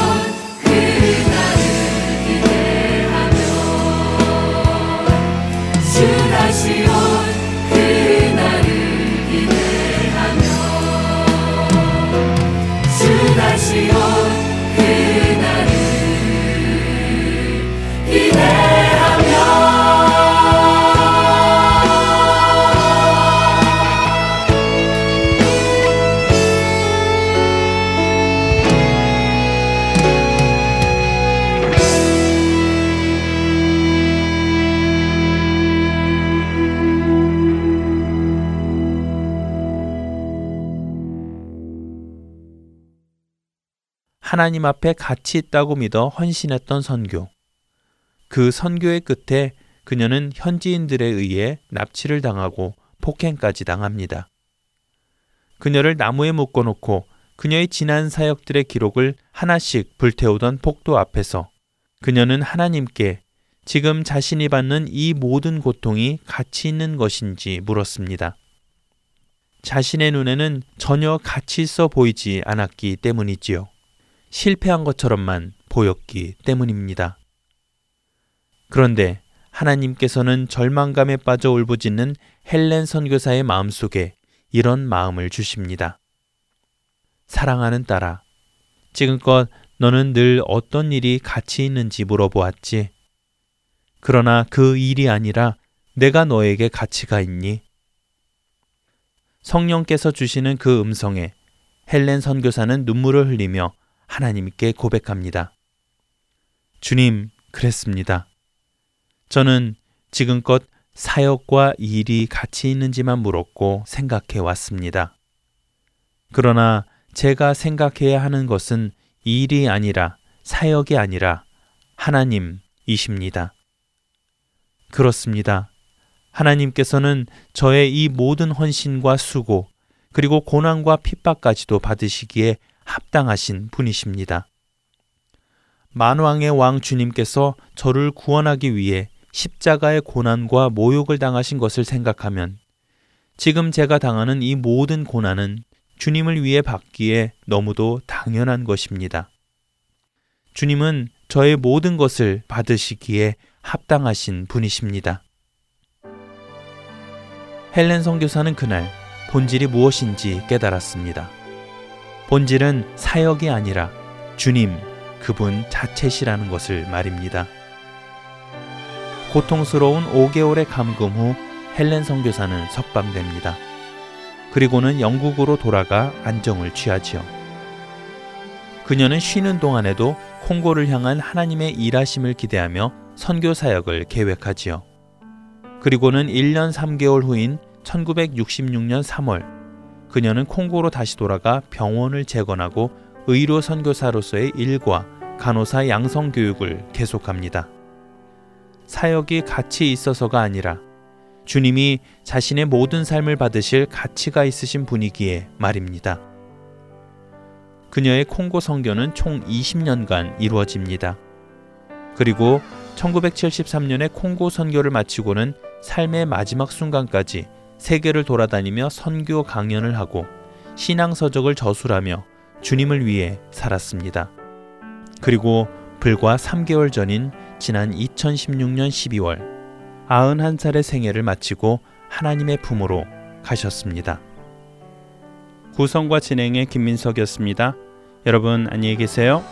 하나님 앞에 가치 있다고 믿어 헌신했던 선교. 그 선교의 끝에 그녀는 현지인들에 의해 납치를 당하고 폭행까지 당합니다. 그녀를 나무에 묶어놓고 그녀의 지난 사역들의 기록을 하나씩 불태우던 폭도 앞에서 그녀는 하나님께 지금 자신이 받는 이 모든 고통이 가치 있는 것인지 물었습니다. 자신의 눈에는 전혀 가치 있어 보이지 않았기 때문이지요. 실패한 것처럼만 보였기 때문입니다. 그런데 하나님께서는 절망감에 빠져 울부짖는 헬렌 선교사의 마음속에 이런 마음을 주십니다. 사랑하는 딸아, 지금껏 너는 늘 어떤 일이 가치 있는지 물어보았지. 그러나 그 일이 아니라 내가 너에게 가치가 있니? 성령께서 주시는 그 음성에 헬렌 선교사는 눈물을 흘리며 하나님께 고백합니다. 주님, 그랬습니다. 저는 지금껏 사역과 일이 같이 있는지만 물었고 생각해 왔습니다. 그러나 제가 생각해야 하는 것은 일이 아니라 사역이 아니라 하나님이십니다. 그렇습니다. 하나님께서는 저의 이 모든 헌신과 수고, 그리고 고난과 핍박까지도 받으시기에 합당하신 분이십니다. 만왕의 왕 주님께서 저를 구원하기 위해 십자가의 고난과 모욕을 당하신 것을 생각하면 지금 제가 당하는 이 모든 고난은 주님을 위해 받기에 너무도 당연한 것입니다. 주님은 저의 모든 것을 받으시기에 합당하신 분이십니다. 헬렌 선교사는 그날 본질이 무엇인지 깨달았습니다. 본질은 사역이 아니라 주님, 그분 자체시라는 것을 말입니다. 고통스러운 5개월의 감금 후 헬렌 선교사는 석방됩니다. 그리고는 영국으로 돌아가 안정을 취하지요. 그녀는 쉬는 동안에도 콩고를 향한 하나님의 일하심을 기대하며 선교 사역을 계획하지요. 그리고는 1년 3개월 후인 1966년 3월 그녀는 콩고로 다시 돌아가 병원을 재건하고 의료 선교사로서의 일과 간호사 양성 교육을 계속합니다. 사역이 가치 있어서가 아니라 주님이 자신의 모든 삶을 받으실 가치가 있으신 분이기에 말입니다. 그녀의 콩고 선교는 총 20년간 이루어집니다. 그리고 1973년에 콩고 선교를 마치고는 삶의 마지막 순간까지 세계를 돌아다니며 선교 강연을 하고 신앙 서적을 저술하며 주님을 위해 살았습니다. 그리고 불과 3개월 전인 지난 2016년 12월 91살의 생애를 마치고 하나님의 품으로 가셨습니다. 구성과 진행의 김민석이었습니다. 여러분 안녕히 계세요.